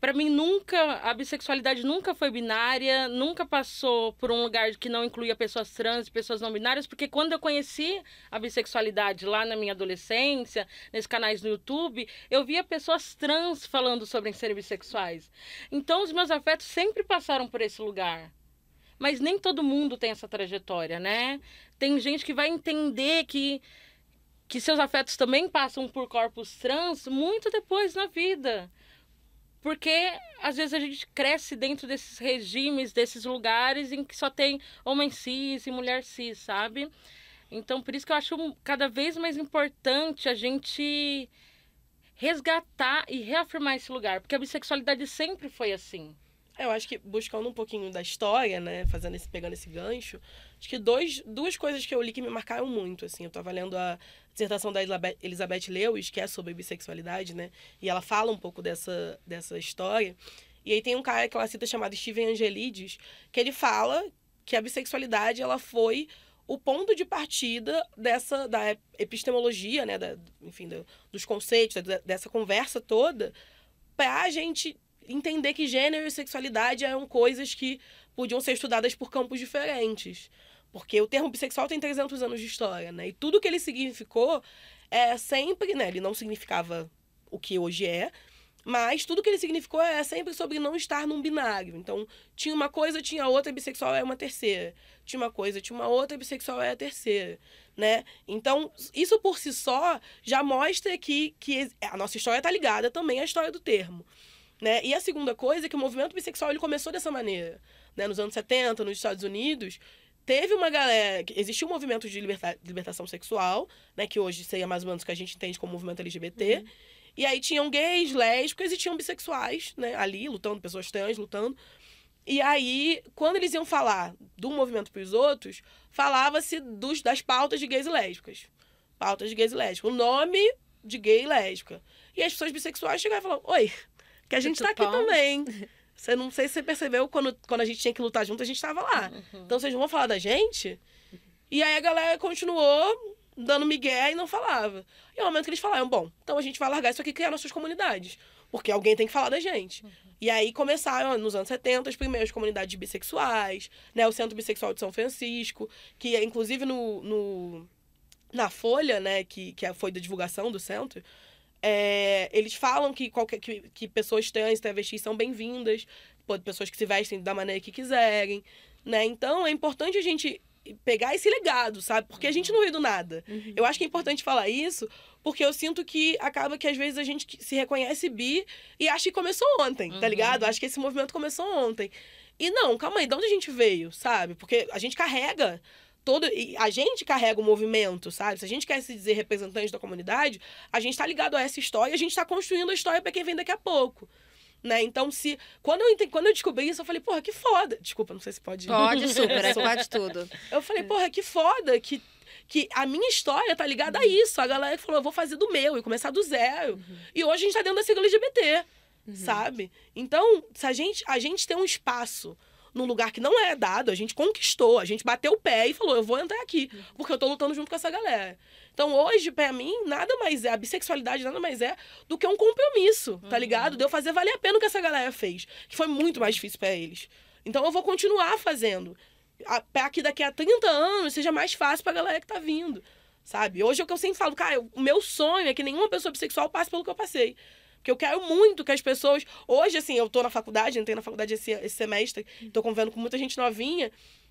Speaker 3: Para mim nunca a bissexualidade nunca foi binária, nunca passou por um lugar que não incluía pessoas trans e pessoas não binárias, porque quando eu conheci a bissexualidade lá na minha adolescência, nesses canais no YouTube, eu via pessoas trans falando sobre serem bissexuais. Então os meus afetos sempre passaram por esse lugar. Mas nem todo mundo tem essa trajetória, né? Tem gente que vai entender que que seus afetos também passam por corpos trans muito depois na vida. Porque às vezes a gente cresce dentro desses regimes, desses lugares em que só tem homem cis e mulher cis, sabe? Então, por isso que eu acho cada vez mais importante a gente resgatar e reafirmar esse lugar, porque a bissexualidade sempre foi assim.
Speaker 2: É, eu acho que buscando um pouquinho da história, né, fazendo esse pegando esse gancho, acho que dois, duas coisas que eu li que me marcaram muito, assim, eu tava lendo a dissertação da Elizabeth Lewis, que é sobre bissexualidade, né, e ela fala um pouco dessa dessa história. E aí tem um cara que ela cita chamado Steven Angelides, que ele fala que a bissexualidade ela foi o ponto de partida dessa da epistemologia, né, da, enfim, do, dos conceitos, da, dessa conversa toda, para a gente entender que gênero e sexualidade eram coisas que podiam ser estudadas por campos diferentes. Porque o termo bissexual tem 300 anos de história, né? E tudo que ele significou é sempre, né? Ele não significava o que hoje é, mas tudo que ele significou é sempre sobre não estar num binário. Então, tinha uma coisa, tinha outra, bissexual é uma terceira. Tinha uma coisa, tinha uma outra, bissexual é a terceira, né? Então, isso por si só já mostra que, que a nossa história está ligada também à história do termo. Né? E a segunda coisa é que o movimento bissexual ele começou dessa maneira. Né? Nos anos 70, nos Estados Unidos, teve uma galera. Existiu um movimento de, liberta, libertação sexual, né? que hoje seria mais ou menos o que a gente entende como movimento LGBT. Uhum. E aí tinham gays, lésbicas e tinham bissexuais né? ali, lutando, pessoas trans lutando. E aí, quando eles iam falar do movimento para os outros, falava-se das pautas de gays e lésbicas. Pautas de gays e lésbicas. O nome de gay e lésbica. E as pessoas bissexuais chegavam e falavam: Oi, que a gente tá aqui também. Você não sei se você percebeu, quando, quando a gente tinha que lutar junto, a gente tava lá. Uhum. Então vocês vão falar da gente? E aí a galera continuou dando migué e não falava. E no momento que eles falaram, bom, então a gente vai largar isso aqui e criar nossas comunidades. Porque alguém tem que falar da gente. Uhum. E aí começaram, nos anos 70, as primeiras comunidades bissexuais, né? O Centro Bissexual de São Francisco, que inclusive no, no na Folha, né, que, que foi da divulgação do centro, é, eles falam que, qualquer, que, que pessoas trans, travestis são bem-vindas, pessoas que se vestem da maneira que quiserem, né? Então é importante a gente pegar esse legado, sabe? Porque a gente não ri do nada. Uhum. Eu acho que é importante falar isso, porque eu sinto que acaba que às vezes a gente se reconhece bi e acha que começou ontem, tá uhum. tá ligado? Acho que esse movimento começou ontem. E não, calma aí, de onde a gente veio, sabe? Porque a gente carrega todo. a gente carrega o movimento, sabe? Se a gente quer se dizer representante da comunidade, a gente está ligado a essa história e a gente está construindo a história para quem vem daqui a pouco. Né? Então, se. Quando eu, entendi, quando eu descobri isso, eu falei, porra, que foda. Desculpa, não sei se pode.
Speaker 1: Pode, super, é pode tudo.
Speaker 2: Eu falei, porra, que foda que, que a minha história tá ligada uhum. a isso. A galera falou, eu vou fazer do meu e começar do zero. Uhum. E hoje a gente tá dentro da sigla LGBT, uhum. sabe? Então, se a gente, a gente tem um espaço num lugar que não é dado, a gente conquistou, a gente bateu o pé e falou, eu vou entrar aqui, porque eu tô lutando junto com essa galera. Então, hoje, para mim, nada mais é, a bissexualidade nada mais é do que um compromisso, tá uhum. ligado? De eu fazer valer a pena o que essa galera fez, que foi muito mais difícil para eles. Então, eu vou continuar fazendo. Para que daqui a 30 anos seja mais fácil pra galera que tá vindo, sabe? Hoje é o que eu sempre falo, cara, o meu sonho é que nenhuma pessoa bissexual passe pelo que eu passei. Porque eu quero muito que as pessoas. Hoje, assim, eu tô na faculdade, entrei na faculdade esse, esse semestre, tô convivendo com muita gente novinha.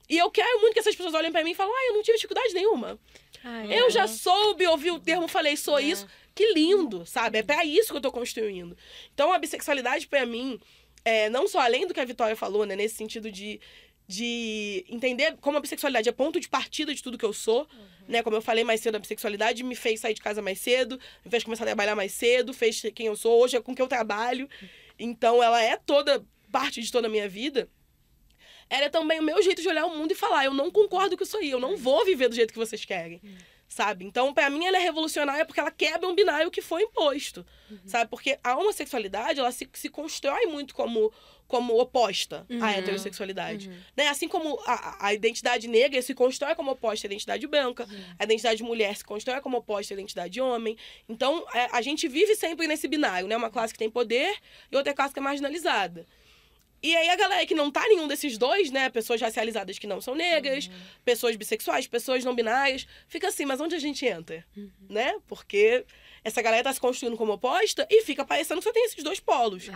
Speaker 2: E eu quero muito que essas pessoas olhem para mim e falem, ah, eu não tive dificuldade nenhuma. Ai, eu é. já soube, ouvi o termo, falei, sou é. isso. Que lindo, sabe? É para isso que eu tô construindo. Então, a bissexualidade, para mim, é, não só além do que a Vitória falou, né? Nesse sentido de, de entender como a bissexualidade é ponto de partida de tudo que eu sou, uhum. né? Como eu falei mais cedo, a bissexualidade me fez sair de casa mais cedo, me fez começar a trabalhar mais cedo, fez quem eu sou hoje, é com que eu trabalho. Então, ela é toda parte de toda a minha vida ela é também o meu jeito de olhar o mundo e falar: eu não concordo com isso aí, eu não vou viver do jeito que vocês querem. Sabe? Então, para mim, ela é revolucionária porque ela quebra um binário que foi imposto. Uhum. Sabe? Porque a homossexualidade, ela se, se constrói muito como como oposta uhum. à heterossexualidade. Uhum. Né? Assim como a, a, identidade negra se constrói como oposta à identidade branca, uhum. a identidade mulher se constrói como oposta à identidade homem. Então, é, a gente vive sempre nesse binário, né? Uma classe que tem poder e outra classe que é marginalizada. E aí a galera que não tá nenhum desses dois, né? Pessoas racializadas que não são negras, uhum. pessoas bissexuais, pessoas não binárias, fica assim, mas onde a gente entra? Uhum. Né? Porque essa galera tá se construindo como oposta e fica parecendo que só tem esses dois polos. Uhum.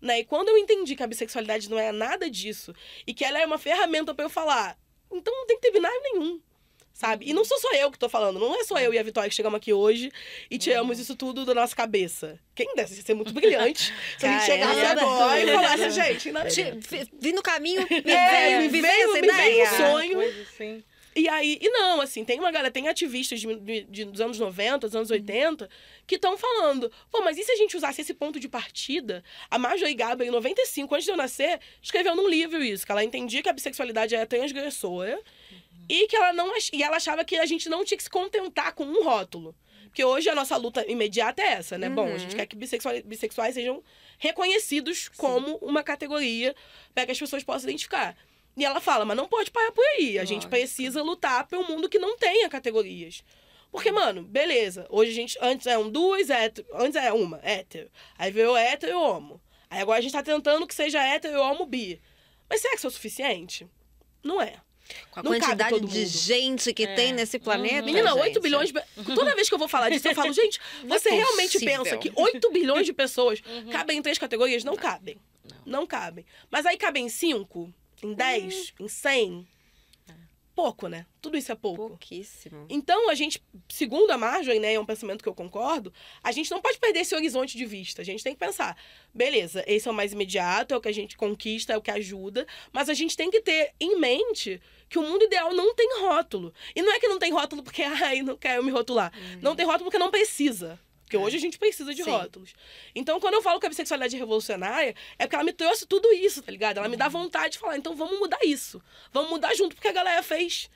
Speaker 2: Né? E quando eu entendi que a bissexualidade não é nada disso e que ela é uma ferramenta para eu falar, então não tem que ter binário nenhum sabe? E não sou só eu que tô falando, não é só eu e a Vitória que chegamos aqui hoje e tiramos uhum. isso tudo da nossa cabeça. Quem deve ser muito brilhante se a gente chegasse agora e falasse, gente, né?
Speaker 1: Vi no caminho, me é, veio, me veio, me veio
Speaker 2: um sonho. Assim. E aí, e não, assim, tem uma galera, tem ativistas de, de, de dos anos 90, dos anos 80, uhum. que estão falando, pô, mas e se a gente usasse esse ponto de partida? A Marjorie Gaber, em 95, antes de eu nascer, escreveu num livro isso, que ela entendia que a bissexualidade era transgressora, e que ela não e ela achava que a gente não tinha que se contentar com um rótulo. Porque hoje a nossa luta imediata é essa, né? Uhum. Bom, a gente uhum. quer que bissexuais, bissexuais sejam reconhecidos Sim. como uma categoria para que as pessoas possam identificar. E ela fala, mas não pode parar por aí. A gente precisa lutar um mundo que não tenha categorias. Porque, mano, beleza. Hoje a gente. Antes eram duas hétero. Antes era uma, hétero. Aí veio hétero e homo. Aí agora a gente tá tentando que seja hétero e homo bi. Mas será que isso é o suficiente? Não é.
Speaker 1: Com a não quantidade de gente que é. tem nesse planeta. Uhum.
Speaker 2: Menina, 8 bilhões de. Toda vez que eu vou falar disso, eu falo, gente, é você é realmente pensa que 8 bilhões de pessoas uhum. cabem em três categorias? Não, não. cabem. Não. não. cabem. Mas aí cabem em 5, em 10, uhum. em 100 pouco, né? Tudo isso é pouco.
Speaker 1: Pouquíssimo.
Speaker 2: Então, a gente, segundo a Marjorie, né, é um pensamento que eu concordo, a gente não pode perder esse horizonte de vista. A gente tem que pensar, beleza, esse é o mais imediato, é o que a gente conquista, é o que ajuda, mas a gente tem que ter em mente que o mundo ideal não tem rótulo. E não é que não tem rótulo porque, ai, não quero me rotular. Uhum. Não tem rótulo porque não precisa. Porque hoje a gente precisa de Sim. rótulos. Então, quando eu falo que a bissexualidade é revolucionária, é porque ela me trouxe tudo isso, tá ligado? Ela me dá uhum. vontade de falar, então vamos mudar isso. Vamos mudar junto, porque a galera fez.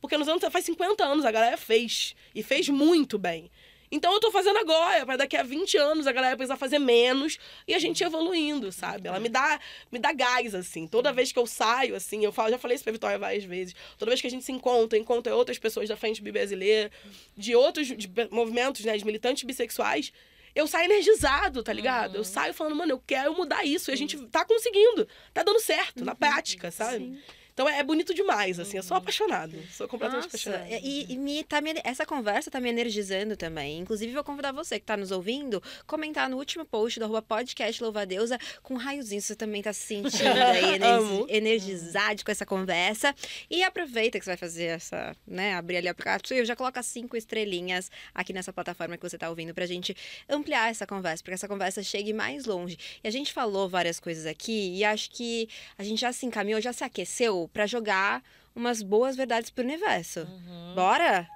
Speaker 2: Porque nos anos, faz 50 anos a galera fez. E fez muito bem. Então eu tô fazendo agora, para daqui a 20 anos a galera precisar fazer menos e a gente evoluindo, sabe? Ela me dá, me dá gás, assim. Toda vez que eu saio, assim, eu falo, já falei isso pra Vitória várias vezes. Toda vez que a gente se encontra, encontra outras pessoas da frente brasileira, de outros de movimentos, né, de militantes bissexuais, eu saio energizado, tá ligado? Uhum. Eu saio falando, mano, eu quero mudar isso. E a gente tá conseguindo. Tá dando certo, uhum. na prática, sabe? Sim. Então é bonito demais, assim. Eu sou uhum. apaixonada. Sou completamente Nossa, apaixonada.
Speaker 1: E, e me, tá me, essa conversa tá me energizando também. Inclusive, vou convidar você que tá nos ouvindo, comentar no último post do arroba podcast Louva Deusa com um raiozinho. Você também tá se sentindo aí energizado com essa conversa. E aproveita que você vai fazer essa, né? Abrir ali o aplicativo. Já coloca cinco estrelinhas aqui nessa plataforma que você tá ouvindo pra gente ampliar essa conversa, para que essa conversa chegue mais longe. E a gente falou várias coisas aqui e acho que a gente já se encaminhou, já se aqueceu para jogar umas boas verdades pro universo. Uhum. Bora?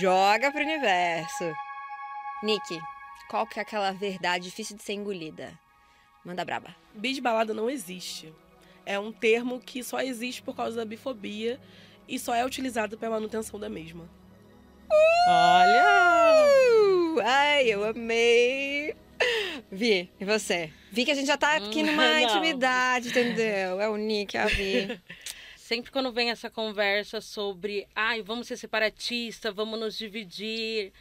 Speaker 1: Joga pro universo. Nick, qual que é aquela verdade difícil de ser engolida? Manda braba.
Speaker 2: Bisbalada não existe. É um termo que só existe por causa da bifobia e só é utilizado para manutenção da mesma.
Speaker 1: Olha! Ai, eu amei! Vi, e você? Vi que a gente já tá aqui numa
Speaker 3: Não.
Speaker 1: intimidade, entendeu? É o Nick, é a Vi.
Speaker 3: Sempre quando vem essa conversa sobre, ai, vamos ser separatistas, vamos nos dividir,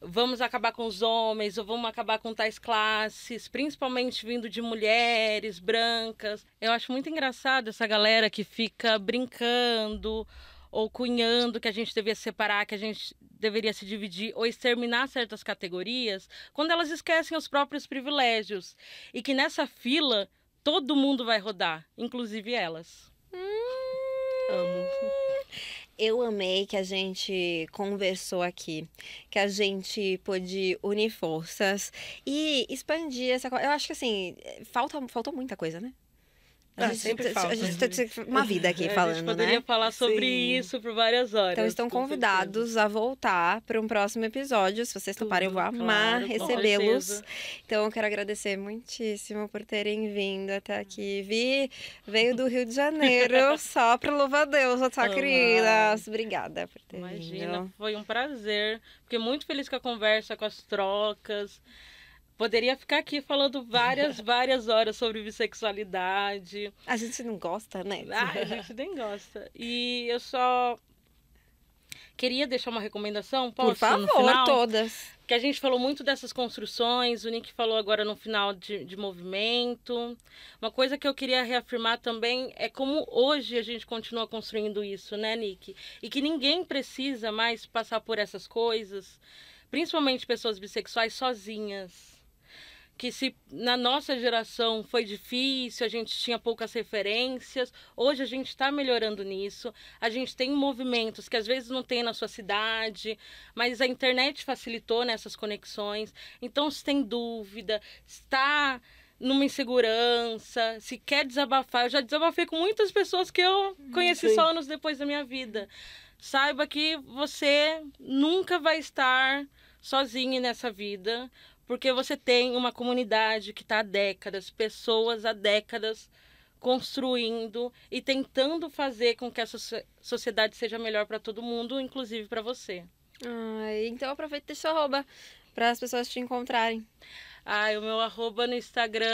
Speaker 3: vamos acabar com os homens, ou vamos acabar com tais classes, principalmente vindo de mulheres brancas. Eu acho muito engraçado essa galera que fica brincando ou cunhando que a gente devia separar, que a gente deveria se dividir ou exterminar certas categorias, quando elas esquecem os próprios privilégios. E que nessa fila todo mundo vai rodar, inclusive elas.
Speaker 2: Amo.
Speaker 1: Eu amei que a gente conversou aqui, que a gente pôde unir forças e expandir essa coisa. Eu acho que assim, falta, faltou muita coisa, né? A
Speaker 2: Ah,
Speaker 1: gente-
Speaker 2: sempre
Speaker 1: a
Speaker 2: falta.
Speaker 1: gente tá uma vida aqui
Speaker 3: É, a
Speaker 1: falando,
Speaker 3: gente poderia
Speaker 1: né?
Speaker 3: falar sobre
Speaker 2: Sim.
Speaker 3: isso por várias horas.
Speaker 1: Então estão convidados a voltar para um próximo episódio. Se vocês toparem, eu vou
Speaker 3: Tudo,
Speaker 1: amar
Speaker 3: claro,
Speaker 1: recebê-los.
Speaker 3: certeza.
Speaker 1: Então eu quero agradecer muitíssimo por terem vindo até aqui. Vi, veio do Rio de Janeiro só para louvar a Deus, a
Speaker 3: Amar.
Speaker 1: querida. Obrigada por ter
Speaker 3: Imagina,
Speaker 1: vindo.
Speaker 3: foi um prazer. Fiquei muito feliz com a conversa, com as trocas. Poderia ficar aqui falando várias, várias horas sobre bissexualidade.
Speaker 1: A gente não gosta, né?
Speaker 3: Ah, a gente nem gosta. E eu só queria deixar uma recomendação, posso,
Speaker 1: por favor,
Speaker 3: no final?
Speaker 1: todas.
Speaker 3: que a gente falou muito dessas construções, o Nick falou agora no final de, de movimento. Uma coisa que eu queria reafirmar também é como hoje a gente continua construindo isso, né, Nick? E que ninguém precisa mais passar por essas coisas, principalmente pessoas bissexuais sozinhas. Que se na nossa geração foi difícil, a gente tinha poucas referências, hoje a gente está melhorando nisso. A gente tem movimentos que às vezes não tem na sua cidade, mas a internet facilitou nessas conexões. Então, se tem dúvida, está numa insegurança, se quer desabafar, eu já desabafei com muitas pessoas que eu conheci
Speaker 2: Sim.
Speaker 3: só anos depois da minha vida. Saiba que você nunca vai estar sozinho nessa vida, porque você tem uma comunidade que está há décadas, pessoas há décadas construindo e tentando fazer com que essa so- sociedade seja melhor para todo mundo, inclusive para você.
Speaker 1: Ai, então aproveita e o arroba para as pessoas te encontrarem.
Speaker 3: Ah, o meu arroba no Instagram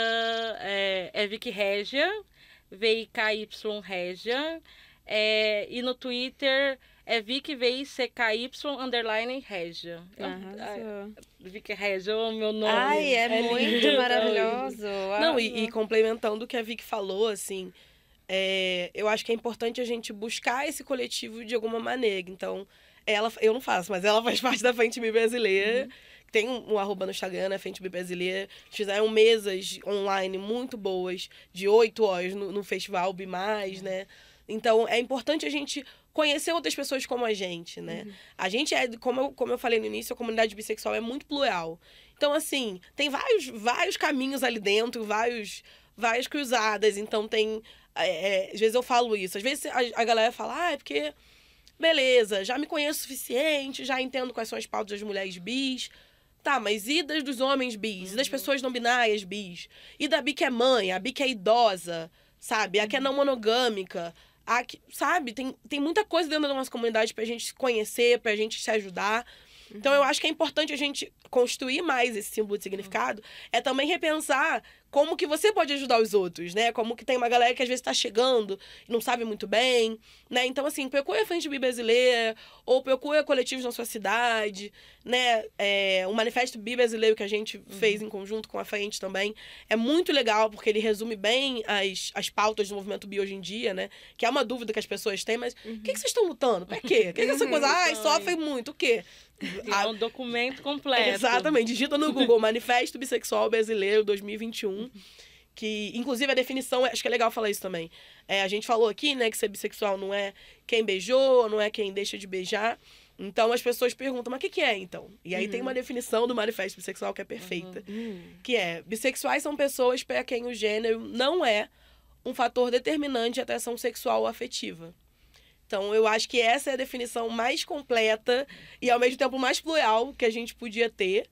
Speaker 3: é, é Vicky Regia, V-I-K-Y Regia. É, e no Twitter é Vicky V-I-C-K-Y underline Regia.
Speaker 1: Arrasou.
Speaker 3: Vicky Regia é o meu nome.
Speaker 1: Ai, é, muito
Speaker 3: lindo.
Speaker 1: maravilhoso.
Speaker 2: Não, e, e complementando o que a Vicky falou, assim, é, eu acho que é importante a gente buscar esse coletivo de alguma maneira. Então, ela, eu não faço, mas ela faz parte da Frente Bi Brasileira. Tem um, um arroba no Instagram, né? Frente Bi Brasileira. Fizeram mesas online muito boas, de oito horas no, no festival Bi Mais, né? Então, é importante a gente conhecer outras pessoas como a gente, né? A gente é, como eu, como eu falei no início, a comunidade bissexual é muito plural. Então, assim, tem vários, vários caminhos ali dentro, vários, várias cruzadas. Então, tem. é, é, às vezes eu falo isso. Às vezes a, a galera fala, ah, é porque. Beleza, já me conheço o suficiente, já entendo quais são as pautas das mulheres bis. Tá, mas e das dos homens bis? E das pessoas não binárias bis? E da bi que é mãe, a bi que é idosa, sabe? A que é não monogâmica. A que, sabe? Tem, tem muita coisa dentro da nossa comunidade pra gente se conhecer, pra gente se ajudar. Então, eu acho que é importante a gente construir mais esse símbolo de significado. É também repensar como que você pode ajudar os outros, né? Como que tem uma galera que às vezes está chegando e não sabe muito bem, né? Então, assim, procura a Frente Bi Brasileira ou procura coletivos na sua cidade, né? É, o Manifesto Bi Brasileiro que a gente fez em conjunto com a Frente também é muito legal porque ele resume bem as, as pautas do movimento bi hoje em dia, né? Que é uma dúvida que as pessoas têm, mas o que, que vocês estão lutando? Pra quê? O que, que essa coisa? Ai, sofrem muito, o quê?
Speaker 3: É um documento completo.
Speaker 2: Exatamente. Digita no Google Manifesto Bissexual Brasileiro 2021. Que, inclusive, a definição, acho que é legal falar isso também. É, a gente falou aqui, né, que ser bissexual não é quem beijou, não é quem deixa de beijar. Então as pessoas perguntam, mas o que, que é então? E aí tem uma definição do manifesto bissexual que é perfeita.
Speaker 1: Hum.
Speaker 2: Que é: bissexuais são pessoas para quem o gênero não é um fator determinante de atração sexual ou afetiva. Então, eu acho que essa é a definição mais completa e, ao mesmo tempo, mais plural que a gente podia ter.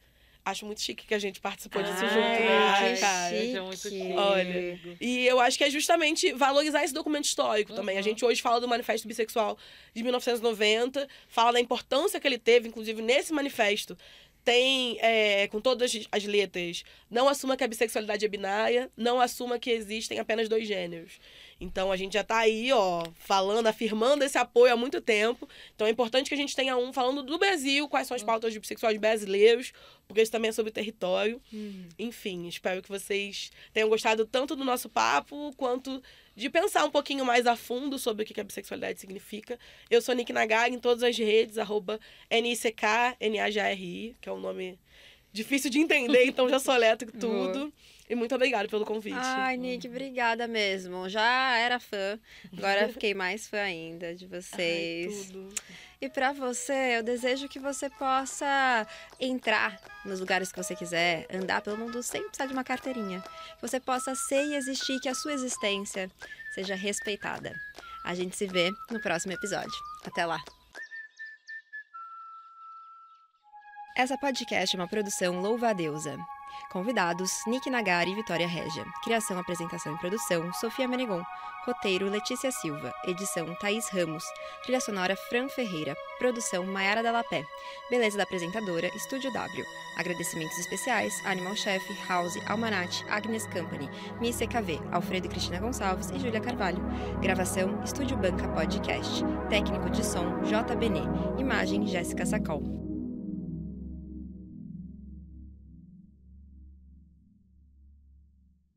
Speaker 2: Acho muito chique que a gente participou disso
Speaker 1: Ai,
Speaker 2: junto, né?
Speaker 1: que
Speaker 2: Ai, cara.
Speaker 3: gente, é muito
Speaker 1: chique.
Speaker 3: chique.
Speaker 2: Olha, E eu acho que é justamente valorizar esse documento histórico também. A
Speaker 3: Uhum.
Speaker 2: gente hoje fala do Manifesto Bissexual de 1990, fala da importância que ele teve, inclusive nesse manifesto. tem, é, com todas as letras, não assuma que a bissexualidade é binária, não assuma que existem apenas dois gêneros. Então a gente já está aí, ó, falando, afirmando esse apoio há muito tempo. Então é importante que a gente tenha um falando do Brasil, quais são as pautas de bissexuais brasileiros, porque isso também é sobre território. Uhum. Enfim, espero que vocês tenham gostado tanto do nosso papo quanto de pensar um pouquinho mais a fundo sobre o que a bissexualidade significa. Eu sou Nick Nagar em todas as redes, arroba N-I-C-K-N-A-G-R-I, que é um nome difícil de entender, então já soleto tudo. E muito obrigada pelo convite.
Speaker 1: Ai, Nick, obrigada mesmo. Já era fã, agora fiquei mais fã ainda de vocês. Ai, tudo. E para você, eu desejo que você possa entrar nos lugares que você quiser, andar pelo mundo sem precisar de uma carteirinha. Que você possa ser e existir, que a sua existência seja respeitada. A gente se vê no próximo episódio. Até lá! Essa podcast é uma produção Louva a Deusa. Convidados: Nick Nagari e Vitória Regia. Criação, apresentação e produção: Sofia Menegon. Roteiro: Letícia Silva. Edição: Thaís Ramos. Trilha sonora: Fran Ferreira. Produção: Maiara Dalapé. Beleza da apresentadora: Estúdio W. Agradecimentos especiais: Animal Chef, House, Almanat, Agnes Company, Miss EKV, Alfredo e Cristina Gonçalves e Júlia Carvalho. Gravação: Estúdio Banca Podcast. Técnico de som: J. Benê. Imagem: Jéssica Sacol.